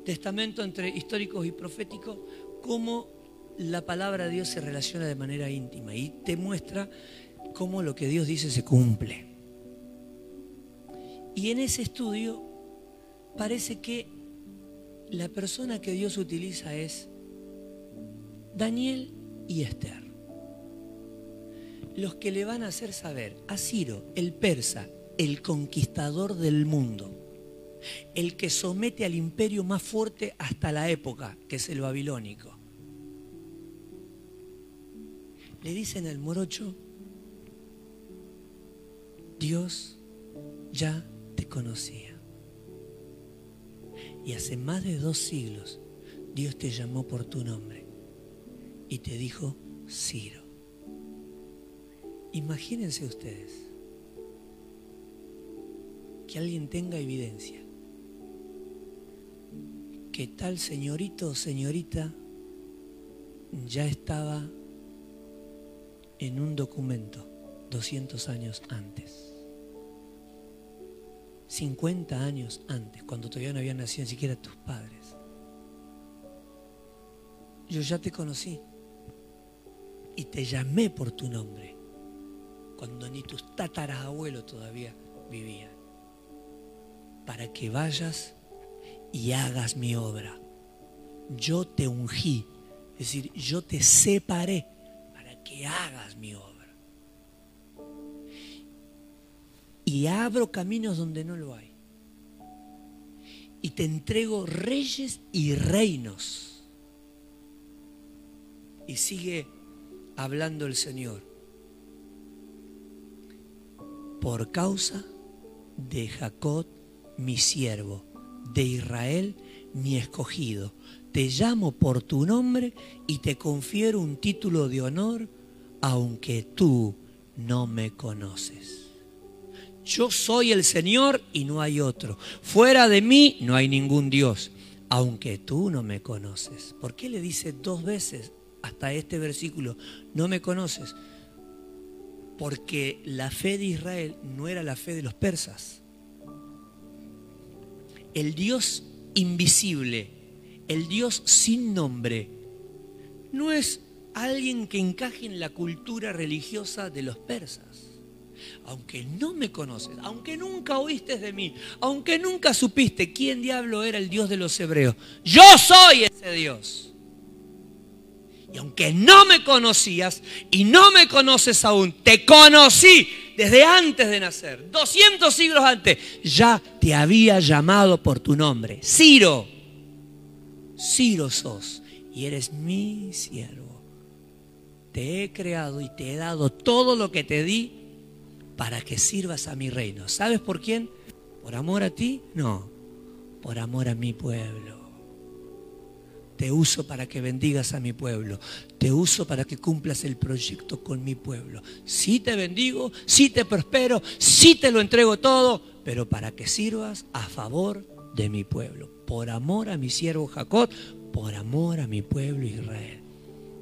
testamento entre históricos y proféticos, cómo la palabra de Dios se relaciona de manera íntima y te muestra cómo lo que Dios dice se cumple. Y en ese estudio parece que la persona que Dios utiliza es Daniel y Esther. Los que le van a hacer saber a Ciro, el persa, el conquistador del mundo, el que somete al imperio más fuerte hasta la época, que es el babilónico. Le dicen al morocho, Dios ya te conocía. Y hace más de dos siglos Dios te llamó por tu nombre y te dijo Ciro. Imagínense ustedes que alguien tenga evidencia que tal señorito o señorita ya estaba en un documento 200 años antes. 50 años antes, cuando todavía no habían nacido ni siquiera tus padres. Yo ya te conocí y te llamé por tu nombre, cuando ni tus tatarabuelos todavía vivían, para que vayas y hagas mi obra. Yo te ungí, es decir, yo te separé para que hagas mi obra. Y abro caminos donde no lo hay. Y te entrego reyes y reinos. Y sigue hablando el Señor. Por causa de Jacob, mi siervo de Israel, mi escogido. Te llamo por tu nombre y te confiero un título de honor, aunque tú no me conoces. Yo soy el Señor y no hay otro. Fuera de mí no hay ningún Dios, aunque tú no me conoces. ¿Por qué le dice dos veces hasta este versículo, no me conoces? Porque la fe de Israel no era la fe de los persas. El Dios invisible, el Dios sin nombre, no es alguien que encaje en la cultura religiosa de los persas. Aunque no me conoces, aunque nunca oíste de mí, aunque nunca supiste quién diablo era el Dios de los hebreos, yo soy ese Dios. Y aunque no me conocías y no me conoces aún, te conocí desde antes de nacer, 200 siglos antes, ya te había llamado por tu nombre, Ciro. Ciro sos y eres mi siervo. Te he creado y te he dado todo lo que te di para que sirvas a mi reino. ¿Sabes por quién? ¿Por amor a ti? No, por amor a mi pueblo. Te uso para que bendigas a mi pueblo. Te uso para que cumplas el proyecto con mi pueblo. Sí te bendigo, sí te prospero, sí te lo entrego todo, pero para que sirvas a favor de mi pueblo. Por amor a mi siervo Jacob, por amor a mi pueblo Israel.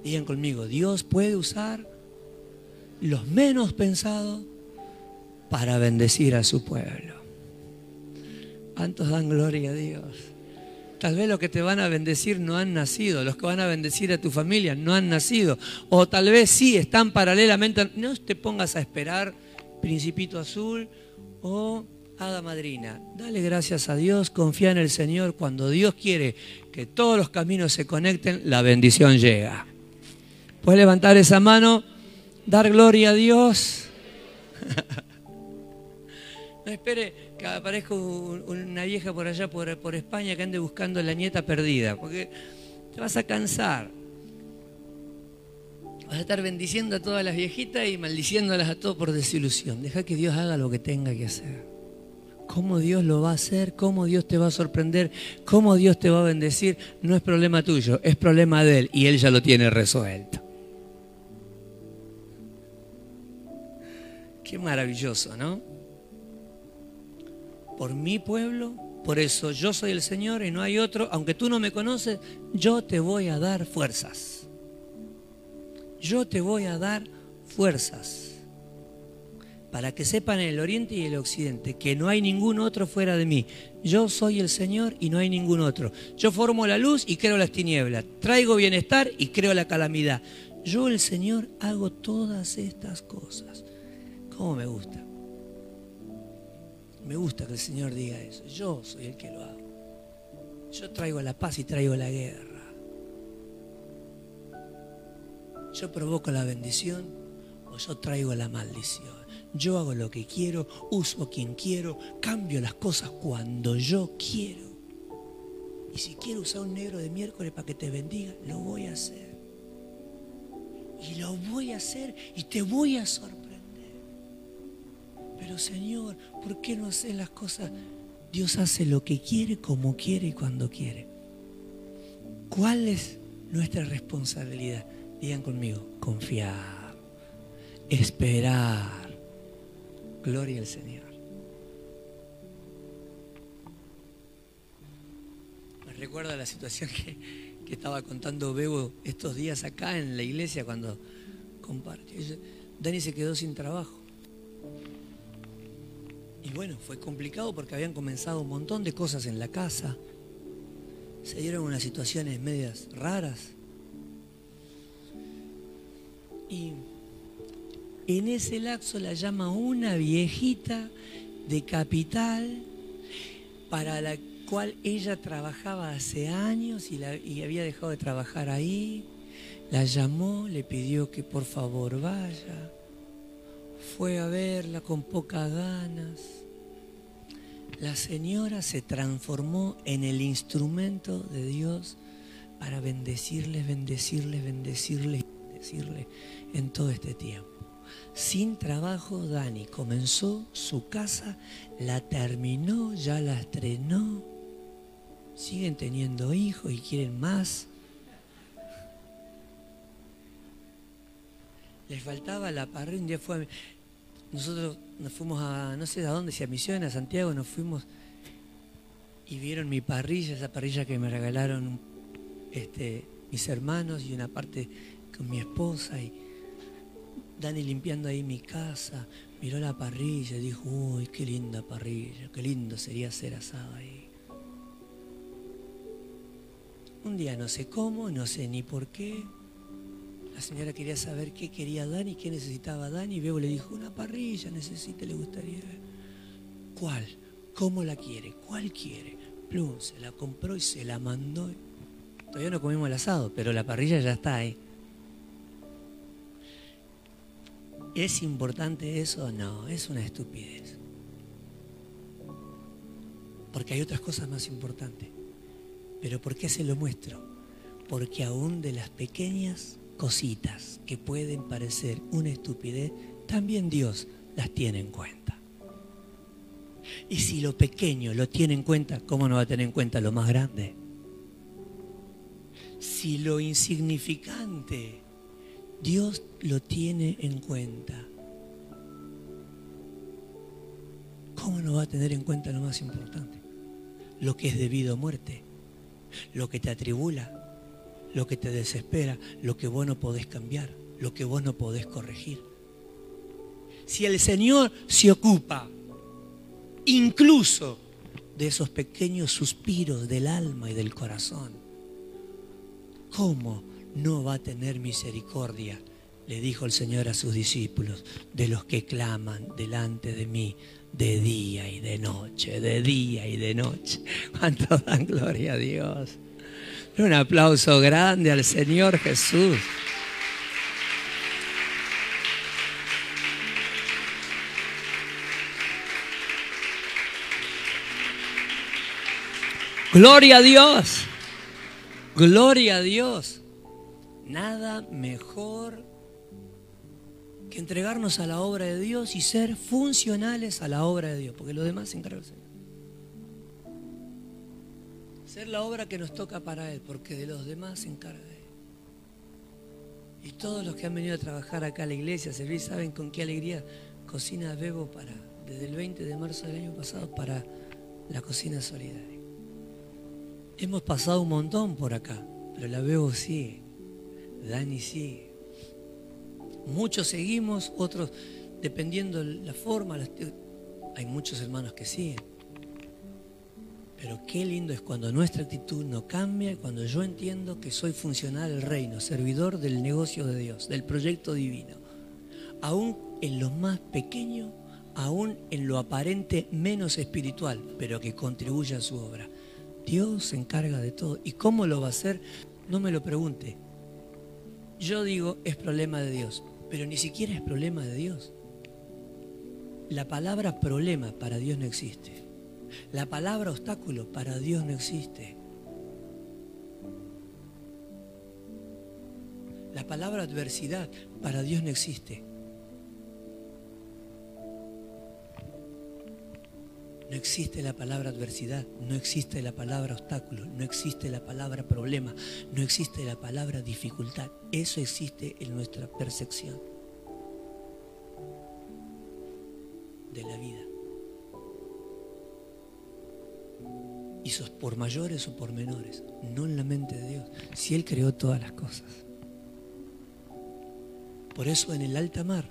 Digan conmigo, Dios puede usar los menos pensados para bendecir a su pueblo. ¿Cuántos dan gloria a Dios? Tal vez los que te van a bendecir no han nacido, los que van a bendecir a tu familia no han nacido, o tal vez sí están paralelamente. No te pongas a esperar, Principito Azul o Hada Madrina. Dale gracias a Dios, confía en el Señor. Cuando Dios quiere que todos los caminos se conecten, la bendición llega. Puedes levantar esa mano, dar gloria a Dios. No espere que aparezca una vieja por allá, por, España, que ande buscando la nieta perdida, porque te vas a cansar. Vas a estar bendiciendo a todas las viejitas y maldiciéndolas a todos por desilusión. Deja que Dios haga lo que tenga que hacer. Cómo Dios lo va a hacer, cómo Dios te va a sorprender, cómo Dios te va a bendecir, no es problema tuyo, es problema de Él y Él ya lo tiene resuelto. Qué maravilloso, ¿no? Por mi pueblo, por eso yo soy el Señor y no hay otro, aunque tú no me conoces, yo te voy a dar fuerzas. Yo te voy a dar fuerzas para que sepan en el oriente y el occidente que no hay ningún otro fuera de mí. Yo soy el Señor y no hay ningún otro. Yo formo la luz y creo las tinieblas. Traigo bienestar y creo la calamidad. Yo el Señor hago todas estas cosas. ¿Cómo me gusta? Me gusta que el Señor diga eso. Yo soy el que lo hago. Yo traigo la paz y traigo la guerra. Yo provoco la bendición o yo traigo la maldición. Yo hago lo que quiero, uso quien quiero, cambio las cosas cuando yo quiero. Y si quiero usar un negro de miércoles para que te bendiga, lo voy a hacer. Y lo voy a hacer y te voy a sorprender. Pero Señor, ¿por qué no haces las cosas? Dios hace lo que quiere, como quiere y cuando quiere. ¿Cuál es nuestra responsabilidad? Digan conmigo, confiar, esperar. Gloria al Señor. Me recuerda la situación que, que estaba contando Bebo estos días acá en la iglesia cuando compartió. Dani se quedó sin trabajo. Y bueno, fue complicado porque habían comenzado un montón de cosas en la casa. Se dieron unas situaciones medias raras. Y en ese lapso la llama una viejita de capital para la cual ella trabajaba hace años y, y había dejado de trabajar ahí. La llamó, le pidió que por favor vaya fue a verla con pocas ganas. La señora se transformó en el instrumento de Dios para bendecirle, bendecirle, bendecirle, bendecirle en todo este tiempo. Sin trabajo, Dani comenzó su casa, la terminó, ya la estrenó. Siguen teniendo hijos y quieren más. Les faltaba la parrilla, un día fue nosotros nos fuimos a, no sé a dónde, si a Misiones, a Santiago, nos fuimos y vieron mi parrilla, esa parrilla que me regalaron este, mis hermanos y una parte con mi esposa y Dani limpiando ahí mi casa, miró la parrilla y dijo, uy, qué linda parrilla, qué lindo sería ser asado ahí. Un día no sé cómo, no sé ni por qué, la señora quería saber qué quería Dani, qué necesitaba Dani, y Bebo le dijo, una parrilla necesita, le gustaría. ¿Cuál? ¿Cómo la quiere? ¿Cuál quiere? Plum, se la compró y se la mandó. Todavía no comimos el asado, pero la parrilla ya está ahí. ¿Es importante eso? No, es una estupidez. Porque hay otras cosas más importantes. Pero ¿por qué se lo muestro? Porque aún de las pequeñas cositas que pueden parecer una estupidez, también Dios las tiene en cuenta. Y si lo pequeño lo tiene en cuenta, ¿cómo no va a tener en cuenta lo más grande? Si lo insignificante Dios lo tiene en cuenta, ¿cómo no va a tener en cuenta lo más importante? Lo que es debido a muerte, lo que te atribula, lo que te desespera, lo que vos no podés cambiar, lo que vos no podés corregir. Si el Señor se ocupa incluso de esos pequeños suspiros del alma y del corazón, ¿cómo no va a tener misericordia? Le dijo el Señor a sus discípulos, de los que claman delante de mí de día y de noche, de día y de noche. ¿Cuánto dan gloria a Dios? Un aplauso grande al Señor Jesús. Gloria a Dios. Gloria a Dios. Nada mejor que entregarnos a la obra de Dios y ser funcionales a la obra de Dios, porque lo demás se encarga ser la obra que nos toca para Él, porque de los demás se encarga Él. Y todos los que han venido a trabajar acá a la iglesia, servir, saben con qué alegría cocina Bebo para, desde el 20 de marzo del año pasado para la cocina solidaria. Hemos pasado un montón por acá, pero la Bebo sí, Dani sí. Muchos seguimos, otros dependiendo la forma, hay muchos hermanos que siguen. Pero qué lindo es cuando nuestra actitud no cambia, cuando yo entiendo que soy funcional del reino, servidor del negocio de Dios, del proyecto divino. Aún en lo más pequeño, aún en lo aparente menos espiritual, pero que contribuye a su obra. Dios se encarga de todo. ¿Y cómo lo va a hacer? No me lo pregunte. Yo digo, es problema de Dios, pero ni siquiera es problema de Dios. La palabra problema para Dios no existe. La palabra obstáculo para Dios no existe. La palabra adversidad para Dios no existe. No existe la palabra adversidad, no existe la palabra obstáculo, no existe la palabra problema, no existe la palabra dificultad. Eso existe en nuestra percepción de la vida. Y sos por mayores o por menores, no en la mente de Dios, si Él creó todas las cosas. Por eso en el alta mar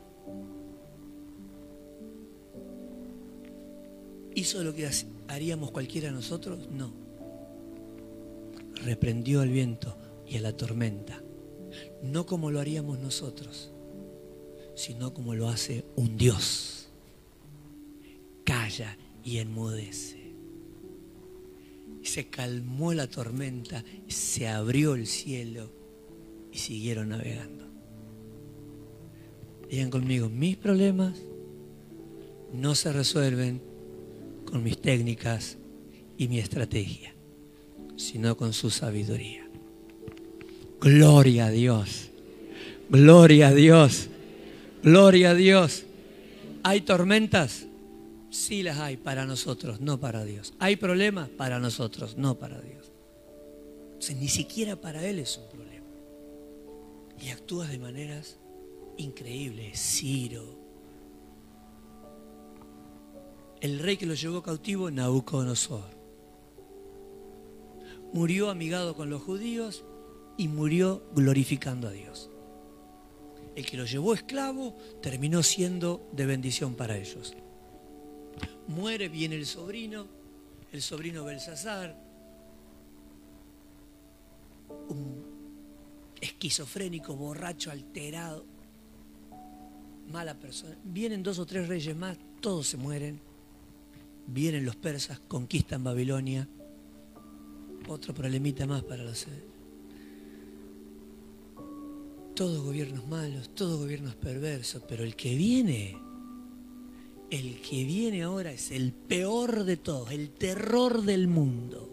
hizo lo que haríamos cualquiera de nosotros, no. Reprendió al viento y a la tormenta, no como lo haríamos nosotros, sino como lo hace un Dios. Calla y enmudece se calmó la tormenta, se abrió el cielo y siguieron navegando. Digan conmigo, mis problemas no se resuelven con mis técnicas y mi estrategia, sino con su sabiduría. Gloria a Dios, gloria a Dios, gloria a Dios. ¿Hay tormentas? Sí las hay para nosotros, no para Dios. Hay problemas para nosotros, no para Dios. Entonces, ni siquiera para Él es un problema. Y actúas de maneras increíbles. Ciro, El rey que lo llevó cautivo, Nabucodonosor. Murió amigado con los judíos y murió glorificando a Dios. El que lo llevó esclavo terminó siendo de bendición para ellos. Muere, viene el sobrino, el sobrino Belsasar, un esquizofrénico, borracho, alterado, mala persona. Vienen dos o tres reyes más, todos se mueren. Vienen los persas, conquistan Babilonia. Otro problemita más para los... Todos gobiernos malos, todos gobiernos perversos, pero el que viene, el que viene ahora es el peor de todos, el terror del mundo.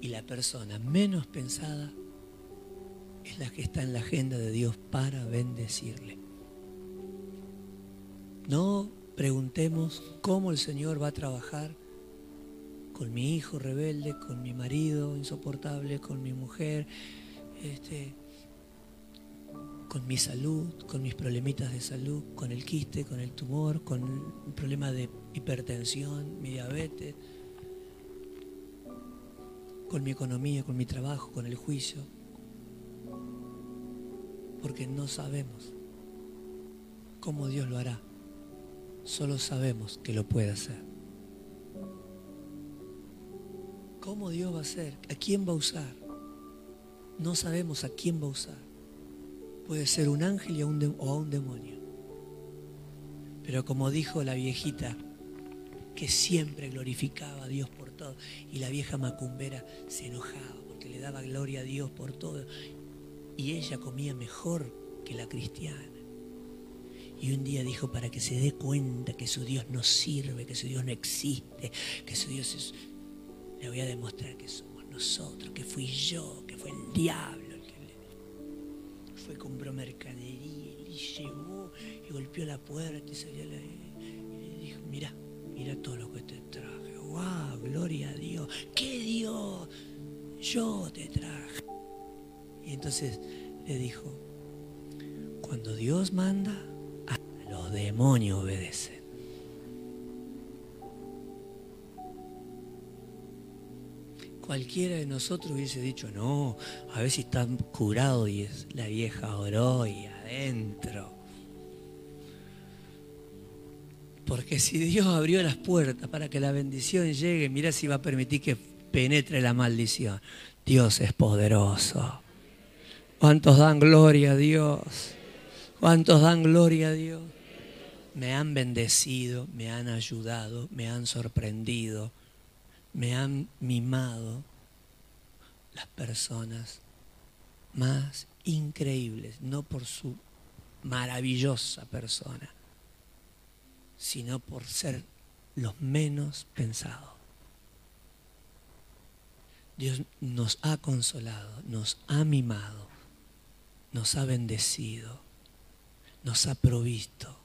Y la persona menos pensada es la que está en la agenda de Dios para bendecirle. No preguntemos cómo el Señor va a trabajar con mi hijo rebelde, con mi marido insoportable, con mi mujer, este, con mi salud, con mis problemitas de salud, con el quiste, con el tumor, con el problema de hipertensión, mi diabetes, con mi economía, con mi trabajo, con el juicio. Porque no sabemos cómo Dios lo hará. Solo sabemos que lo puede hacer. ¿Cómo Dios va a hacer? ¿A quién va a usar? No sabemos a quién va a usar. Puede ser un ángel y un o a un demonio. Pero como dijo la viejita, que siempre glorificaba a Dios por todo. Y la vieja macumbera se enojaba porque le daba gloria a Dios por todo. Y ella comía mejor que la cristiana. Y un día dijo para que se dé cuenta que su Dios no sirve, que su Dios no existe, que su Dios es... Le voy a demostrar que somos nosotros, que fui yo, que fue el diablo. Compró mercadería y llevó y golpeó la puerta y salió la... le dijo, mira, mira todo lo que te traje. ¡Wow! Gloria a Dios. ¿Qué Dios? Yo te traje. Y entonces le dijo, cuando Dios manda, a los demonios obedecen. Cualquiera de nosotros hubiese dicho, no, a ver si están curado y es la vieja oró y adentro. Porque si Dios abrió las puertas para que la bendición llegue, mira si va a permitir que penetre la maldición. Dios es poderoso. ¿Cuántos dan gloria a Dios? ¿Cuántos dan gloria a Dios? Me han bendecido, me han ayudado, me han sorprendido, me han mimado las personas más increíbles, no por su maravillosa persona, sino por ser los menos pensados. Dios nos ha consolado, nos ha mimado, nos ha bendecido, nos ha provisto.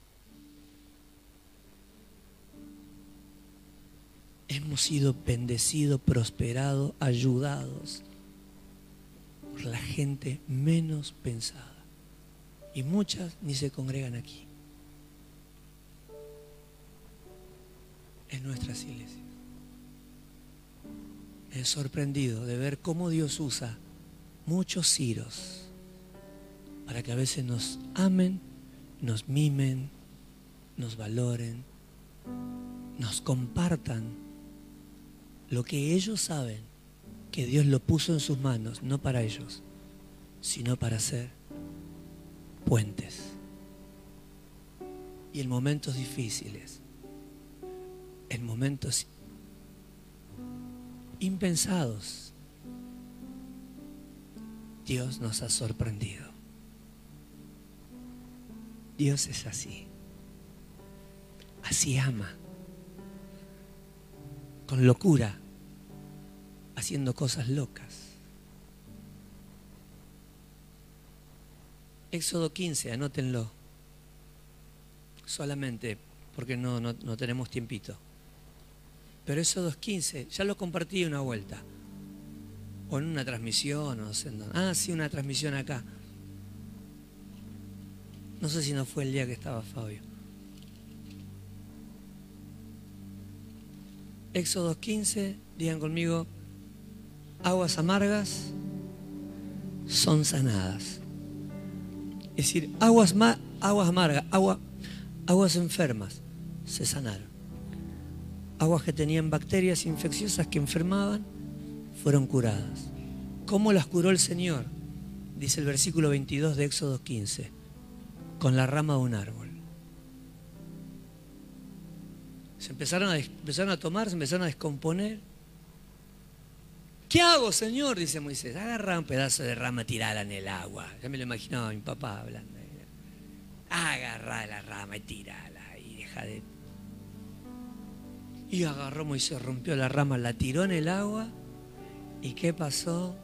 Hemos sido bendecidos, prosperados, ayudados por la gente menos pensada. Y muchas ni se congregan aquí. en nuestras iglesias. Me he sorprendido de ver cómo Dios usa muchos ciros para que a veces nos amen, nos mimen, nos valoren, nos compartan lo que ellos saben que Dios lo puso en sus manos, no para ellos, sino para ser puentes. Y en momentos difíciles, en momentos impensados, Dios nos ha sorprendido. Dios es así. Así ama. Con locura. Haciendo cosas locas. Éxodo 15, anótenlo. Solamente porque no, no, no tenemos tiempito. Pero eso 2.15, ya lo compartí una vuelta. O en una transmisión, dónde. Ah, sí, una transmisión acá. No sé si no fue el día que estaba Fabio. Éxodo 15, digan conmigo, aguas amargas son sanadas. Es decir, aguas, aguas amargas, agua, aguas enfermas se sanaron. Aguas que tenían bacterias infecciosas que enfermaban fueron curadas. ¿Cómo las curó el Señor? Dice el versículo 22 de Éxodo 15, con la rama de un árbol. Se empezaron a, empezaron a tomar, se empezaron a descomponer. ¿Qué hago, Señor? Dice Moisés. Agarra un pedazo de rama, tirala en el agua. Ya me lo imaginaba mi papá hablando. Agarra la rama y tirala y deja de... Y agarró Moisés, rompió la rama, la tiró en el agua. ¿Y qué pasó?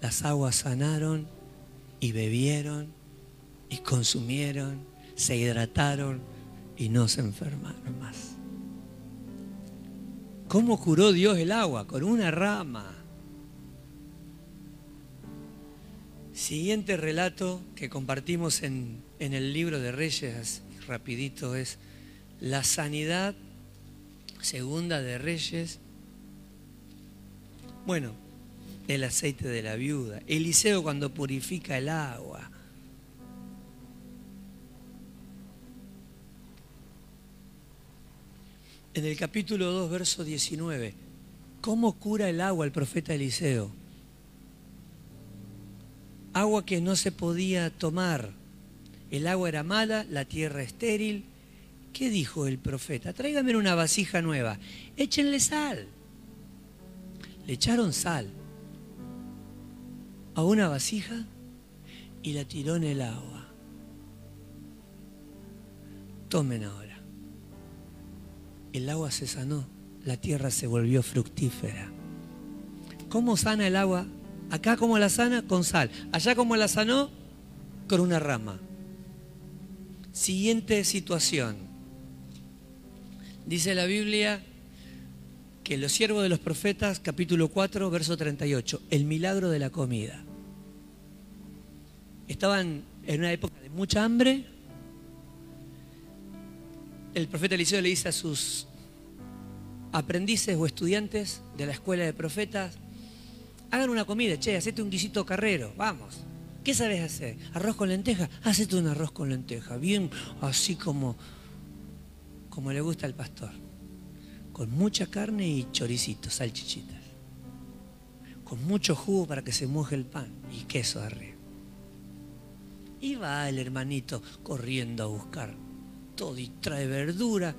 Las aguas sanaron y bebieron y consumieron, se hidrataron y no se enfermaron más. ¿Cómo curó Dios el agua? Con una rama. Siguiente relato que compartimos en, el libro de Reyes, rapidito, es la sanidad segunda de Reyes. Bueno, el aceite de la viuda. Eliseo cuando purifica el agua. En el capítulo 2, verso 19, ¿cómo cura el agua el profeta Eliseo? Agua que no se podía tomar. El agua era mala, la tierra estéril. ¿Qué dijo el profeta? Tráigame una vasija nueva. Échenle sal. Le echaron sal a una vasija y la tiró en el agua. Tomen ahora el agua se sanó, la tierra se volvió fructífera. ¿Cómo sana el agua? Acá como la sana, con sal. Allá como la sanó, con una rama. Siguiente situación. Dice la Biblia que los siervos de los profetas, capítulo 4, verso 38, el milagro de la comida. Estaban en una época de mucha hambre, el profeta Eliseo le dice a sus aprendices o estudiantes de la escuela de profetas, hagan una comida, che, hacete un guisito carrero, vamos. ¿Qué sabes hacer? ¿Arroz con lenteja? Hacete un arroz con lenteja, bien así como, como le gusta al pastor. Con mucha carne y choricitos, salchichitas. Con mucho jugo para que se moje el pan y queso arriba. Y va el hermanito corriendo a buscar todo y trae verdura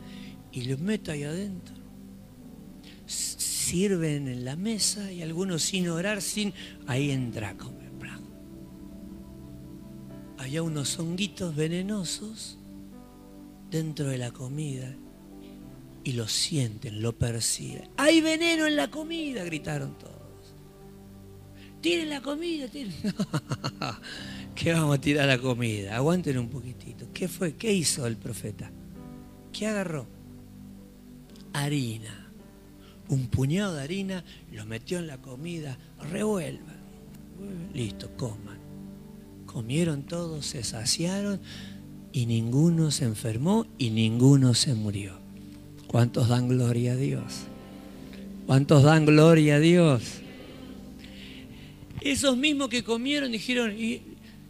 y lo mete ahí adentro. Sirven en la mesa y algunos sin orar, sin... Ahí entra a comer. Había unos honguitos venenosos dentro de la comida y lo sienten, lo perciben. ¡Hay veneno en la comida! gritaron todos. Tiren la comida, tiren. ¿Qué vamos a tirar la comida? Aguanten un poquitito. ¿Qué fue? ¿Qué hizo el profeta? ¿Qué agarró? Harina. Un puñado de harina, lo metió en la comida, revuelvan. Listo, coman. Comieron todos, se saciaron y ninguno se enfermó y ninguno se murió. ¿Cuántos dan gloria a Dios? ¿Cuántos dan gloria a Dios? Esos mismos que comieron dijeron,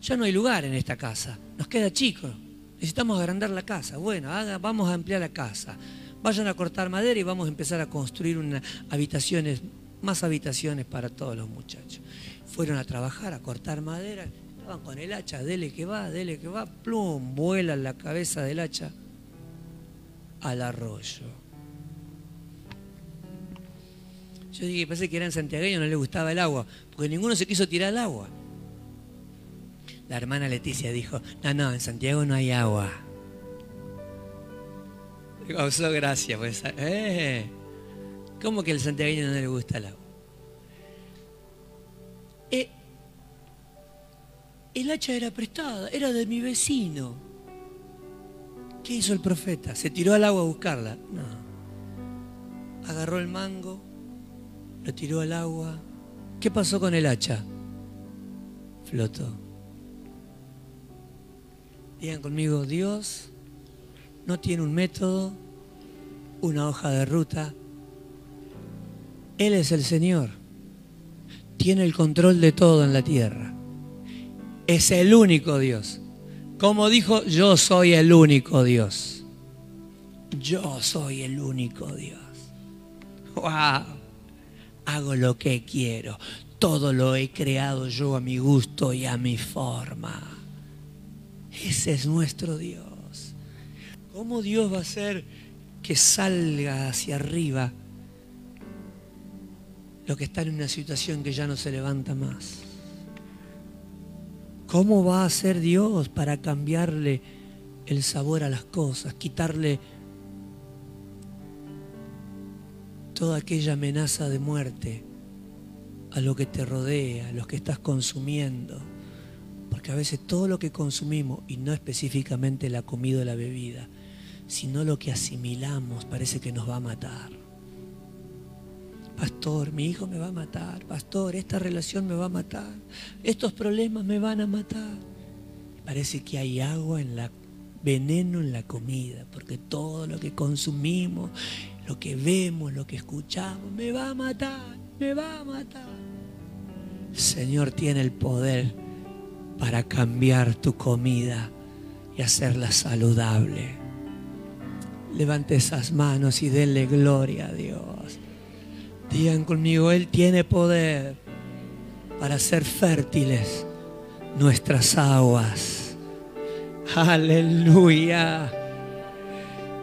ya no hay lugar en esta casa, nos queda chico, necesitamos agrandar la casa. Bueno, vamos a ampliar la casa. Vayan a cortar madera y vamos a empezar a construir una, habitaciones, más habitaciones para todos los muchachos. Fueron a trabajar, a cortar madera, estaban con el hacha, dele que va, dele que va, plum, vuela la cabeza del hacha al arroyo. Yo dije, pensé que era en Santiago no le gustaba el agua, porque ninguno se quiso tirar al agua. La hermana Leticia dijo, no, no, en Santiago no hay agua. Causó gracia, pues. Eh, ¿Cómo que al santiagueño no le gusta el agua? Eh, el hacha era prestada, era de mi vecino. ¿Qué hizo el profeta? ¿Se tiró al agua a buscarla? No. Agarró el mango, lo tiró al agua. ¿Qué pasó con el hacha? Flotó. Digan conmigo, Dios no tiene un método, una hoja de ruta Él es el Señor. Tiene el control de todo en la tierra. Es el único Dios. Como dijo, yo soy el único Dios. Yo soy el único Dios. ¡Wow! Hago lo que quiero. Todo lo he creado yo a mi gusto y a mi forma. Ese es nuestro Dios. ¿Cómo Dios va a hacer que salga hacia arriba lo que está en una situación que ya no se levanta más? ¿Cómo va a hacer Dios para cambiarle el sabor a las cosas, quitarle toda aquella amenaza de muerte a lo que te rodea, a lo que estás consumiendo? Porque a veces todo lo que consumimos, y no específicamente la comida o la bebida, sino lo que asimilamos parece que nos va a matar. Pastor, mi hijo me va a matar. Pastor, esta relación me va a matar. Estos problemas me van a matar. Parece que hay agua en la veneno en la comida, porque todo lo que consumimos, lo que vemos, lo que escuchamos, me va a matar, me va a matar. Señor tiene el poder para cambiar tu comida y hacerla saludable. Levante esas manos y denle gloria a Dios. Digan conmigo, Él tiene poder para hacer fértiles nuestras aguas. Aleluya.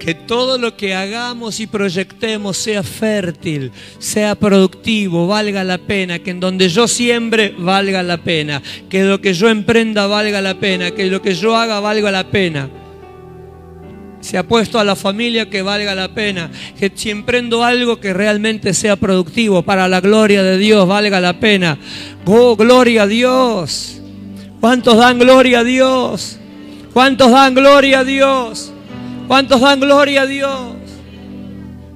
Que todo lo que hagamos y proyectemos sea fértil, sea productivo, valga la pena. Que en donde yo siembre valga la pena. Que lo que yo emprenda valga la pena. Que lo que yo haga valga la pena se ha puesto a la familia que valga la pena, que si emprendo algo que realmente sea productivo para la gloria de Dios, valga la pena. Oh, gloria a Dios. ¿Cuántos dan gloria a Dios? ¿Cuántos dan gloria a Dios? ¿Cuántos dan gloria a Dios?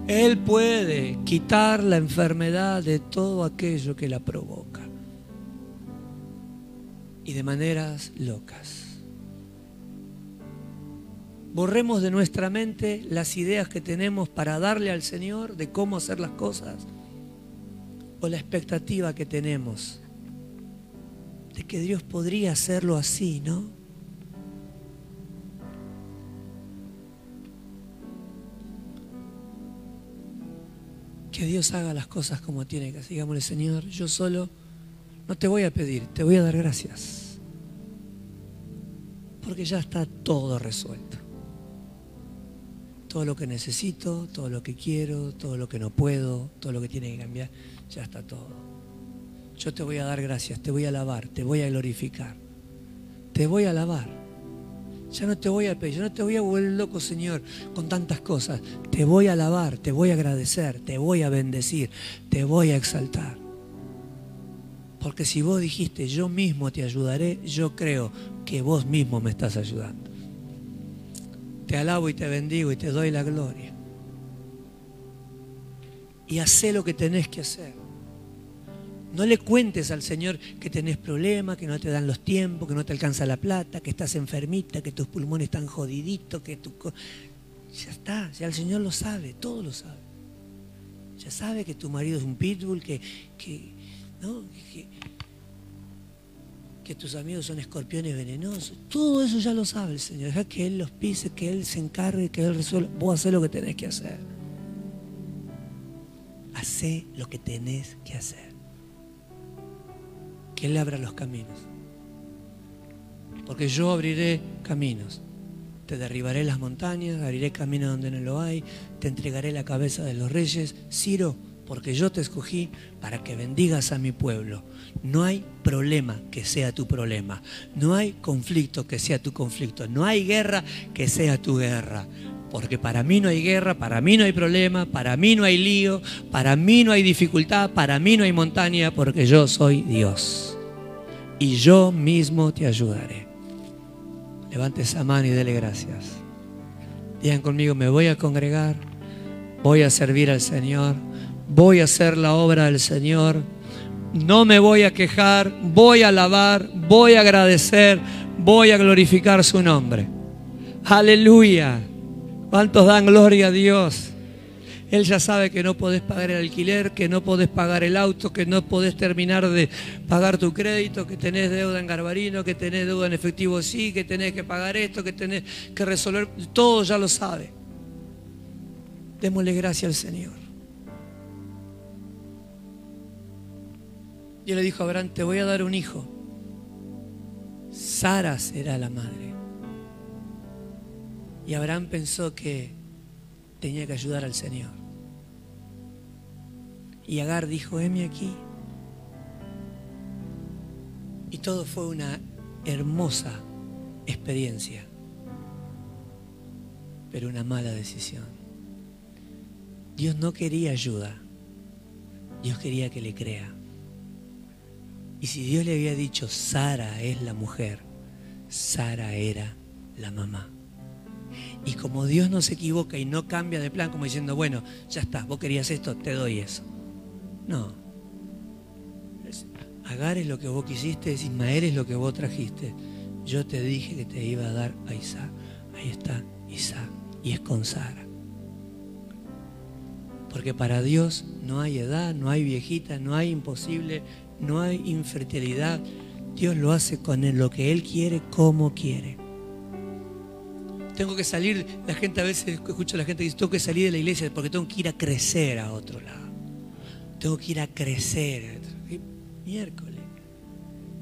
Él puede quitar la enfermedad de todo aquello que la provoca. Y de maneras locas. Borremos de nuestra mente las ideas que tenemos para darle al Señor de cómo hacer las cosas o la expectativa que tenemos de que Dios podría hacerlo así, ¿no? Que Dios haga las cosas como tiene que hacer. Señor, yo solo no te voy a pedir, te voy a dar gracias. Porque ya está todo resuelto todo lo que necesito, todo lo que quiero, todo lo que no puedo, todo lo que tiene que cambiar, ya está todo. Yo te voy a dar gracias, te voy a alabar, te voy a glorificar, te voy a alabar. Ya no te voy a pedir, ya no te voy a volver loco, Señor, con tantas cosas. Te voy a alabar, te voy a agradecer, te voy a bendecir, te voy a exaltar. Porque si vos dijiste, yo mismo te ayudaré, yo creo que vos mismo me estás ayudando. Te alabo y te bendigo y te doy la gloria. Y haz lo que tenés que hacer. No le cuentes al Señor que tenés problemas, que no te dan los tiempos, que no te alcanza la plata, que estás enfermita, que tus pulmones están jodiditos, que tu... Ya está, ya el Señor lo sabe, todo lo sabe. Ya sabe que tu marido es un pitbull, que, que, ¿no? que, que tus amigos son escorpiones venenosos. Todo eso ya lo sabe el Señor. Deja que Él los pise, que Él se encargue, que Él resuelva. Vos hacés lo que tenés que hacer. Hacé lo que tenés que hacer. Que Él abra los caminos. Porque yo abriré caminos. Te derribaré las montañas, abriré caminos donde no lo hay, te entregaré la cabeza de los reyes. Ciro, porque yo te escogí para que bendigas a mi pueblo. No hay problema que sea tu problema. No hay conflicto que sea tu conflicto. No hay guerra que sea tu guerra. Porque para mí no hay guerra, para mí no hay problema, para mí no hay lío, para mí no hay dificultad, para mí no hay montaña, porque yo soy Dios. Y yo mismo te ayudaré. Levante esa mano y dele gracias. Digan conmigo, me voy a congregar, voy a servir al Señor voy a hacer la obra del Señor, no me voy a quejar, voy a alabar, voy a agradecer, voy a glorificar su nombre. Aleluya. ¿Cuántos dan gloria a Dios? Él ya sabe que no podés pagar el alquiler, que no podés pagar el auto, que no podés terminar de pagar tu crédito, que tenés deuda en Garbarino, que tenés deuda en efectivo sí, que tenés que pagar esto, que tenés que resolver. Todo ya lo sabe. Démosle gracias al Señor. Dios le dijo a Abraham, te voy a dar un hijo. Sara será la madre. Y Abraham pensó que tenía que ayudar al Señor. Y Agar dijo, heme aquí. Y todo fue una hermosa experiencia, pero una mala decisión. Dios no quería ayuda, Dios quería que le crea. Y si Dios le había dicho, Sara es la mujer, Sara era la mamá. Y como Dios no se equivoca y no cambia de plan, como diciendo, bueno, ya está, vos querías esto, te doy eso. No. Agar es lo que vos quisiste, Ismael es lo que vos trajiste. Yo te dije que te iba a dar a Isaac. Ahí está Isaac. Y es con Sara. Porque para Dios no hay edad, no hay viejita, no hay imposible, no hay infertilidad. Dios lo hace con lo que Él quiere, como quiere tengo que salir, la gente a veces escucha a la gente que dice, tengo que salir de la iglesia porque tengo que ir a crecer a otro lado. Tengo que ir a crecer. Miércoles.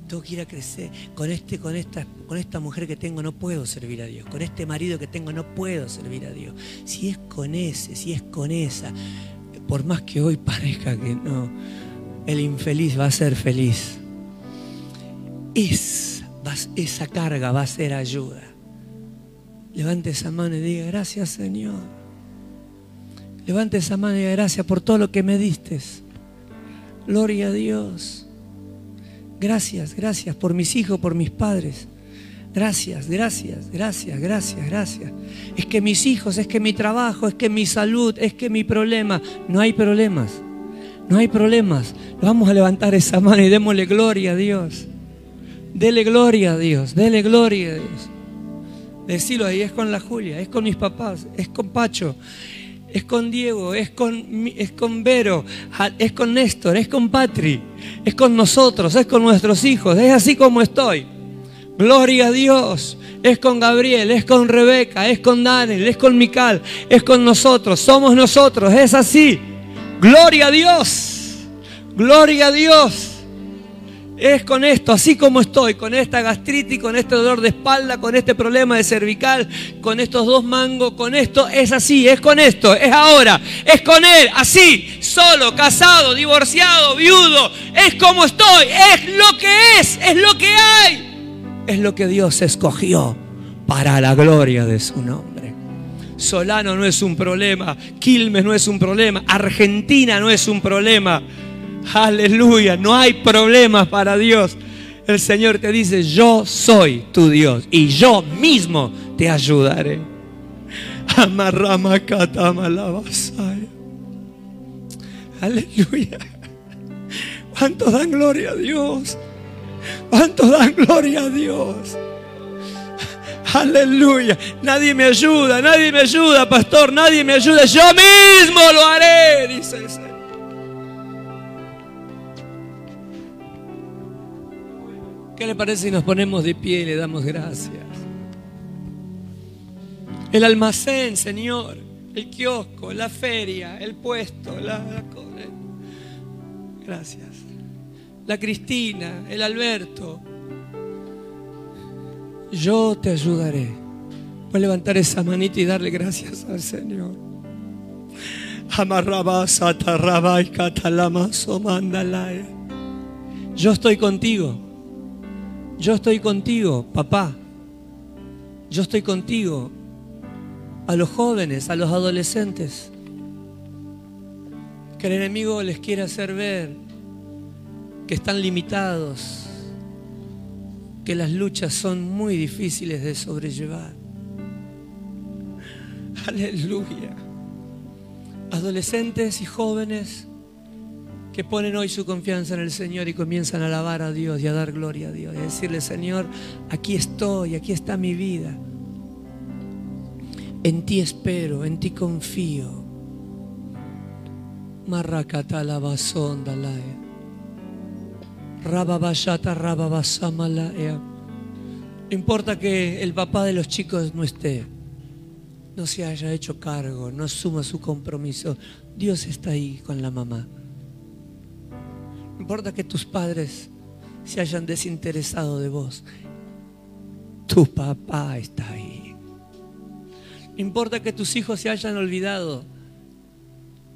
Tengo que ir a crecer. Con, este, con, esta, con esta mujer que tengo no puedo servir a Dios. Con este marido que tengo no puedo servir a Dios. Si es con ese, si es con esa, por más que hoy parezca que no, el infeliz va a ser feliz. esa carga va a ser ayuda. Levante esa mano y diga, gracias Señor. Levante esa mano y diga, gracias por todo lo que me diste. Gloria a Dios. Gracias, gracias por mis hijos, por mis padres. Gracias, gracias, gracias, gracias, gracias. Es que mis hijos, es que mi trabajo, es que mi salud, es que mi problema. No hay problemas. No hay problemas. Vamos a levantar esa mano y démosle gloria a Dios. Dele gloria a Dios. Dele gloria a Dios. Decirlo ahí, es con la Julia, es con mis papás, es con Pacho, es con Diego, es con, es con Vero, es con Néstor, es con Patri, es con nosotros, es con nuestros hijos, es así como estoy. Gloria a Dios. Es con Gabriel, es con Rebeca, es con Daniel, es con Mical, es con nosotros, somos nosotros, es así. Gloria a Dios. Gloria a Dios es con esto, así como estoy, con esta gastritis, con este dolor de espalda, con este problema de cervical, con estos dos mangos, con esto, es así, es con esto, es ahora, es con él, así, solo, casado, divorciado, viudo, es como estoy, es lo que es, es lo que hay, es lo que Dios escogió para la gloria de su nombre. Solano no es un problema, Quilmes no es un problema, Argentina no es un problema. Aleluya, no hay problemas para Dios. El Señor te dice, yo soy tu Dios y yo mismo te ayudaré. Aleluya. ¿Cuántos dan gloria a Dios? ¿Cuántos dan gloria a Dios? Aleluya. Nadie me ayuda, nadie me ayuda, pastor, nadie me ayuda. Yo mismo lo haré, dice el Señor. ¿Qué le parece si nos ponemos de pie y le damos gracias? El almacén, Señor, el kiosco, la feria, el puesto, la, la Gracias. La Cristina, el Alberto. Yo te ayudaré. Voy a levantar esa manita y darle gracias al Señor. Yo estoy contigo. Yo estoy contigo, papá. Yo estoy contigo. A los jóvenes, a los adolescentes. Que el enemigo les quiere hacer ver que están limitados. Que las luchas son muy difíciles de sobrellevar. Aleluya. Adolescentes y jóvenes que ponen hoy su confianza en el Señor y comienzan a alabar a Dios y a dar gloria a Dios y a decirle, Señor, aquí estoy, aquí está mi vida. En ti espero, en ti confío. No importa que el papá de los chicos no esté, no se haya hecho cargo, no asuma su compromiso. Dios está ahí con la mamá. Importa que tus padres se hayan desinteresado de vos. Tu papá está ahí. Importa que tus hijos se hayan olvidado.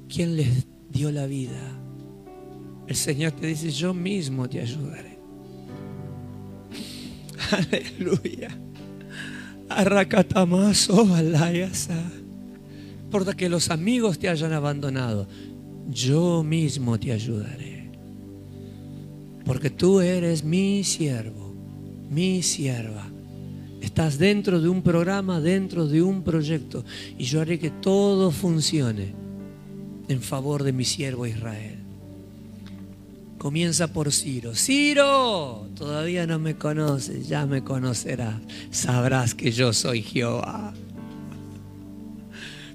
¿Quién les dio la vida? El Señor te dice, yo mismo te ayudaré. Aleluya. Arracatamaso alayasa. Importa que los amigos te hayan abandonado. Yo mismo te ayudaré. Porque tú eres mi siervo, mi sierva. Estás dentro de un programa, dentro de un proyecto. Y yo haré que todo funcione en favor de mi siervo Israel. Comienza por Ciro. Ciro, todavía no me conoces, ya me conocerás. Sabrás que yo soy Jehová.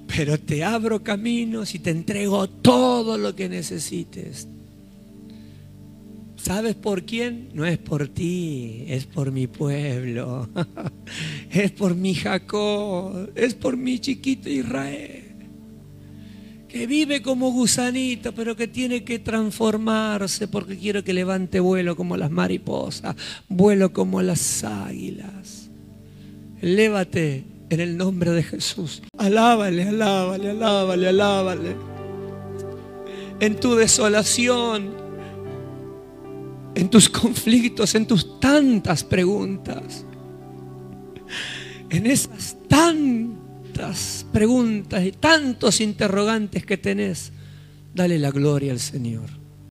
Pero te abro caminos y te entrego todo lo que necesites. ¿Sabes por quién? No es por ti, es por mi pueblo. Es por mi Jacob, es por mi chiquito Israel que vive como gusanito, pero que tiene que transformarse porque quiero que levante vuelo como las mariposas, vuelo como las águilas. Lévate en el nombre de Jesús. Alábale, alábale, alábale, alábale. En tu desolación, en tus conflictos, en tus tantas preguntas, en esas tan preguntas y tantos interrogantes que tenés, dale la gloria al Señor.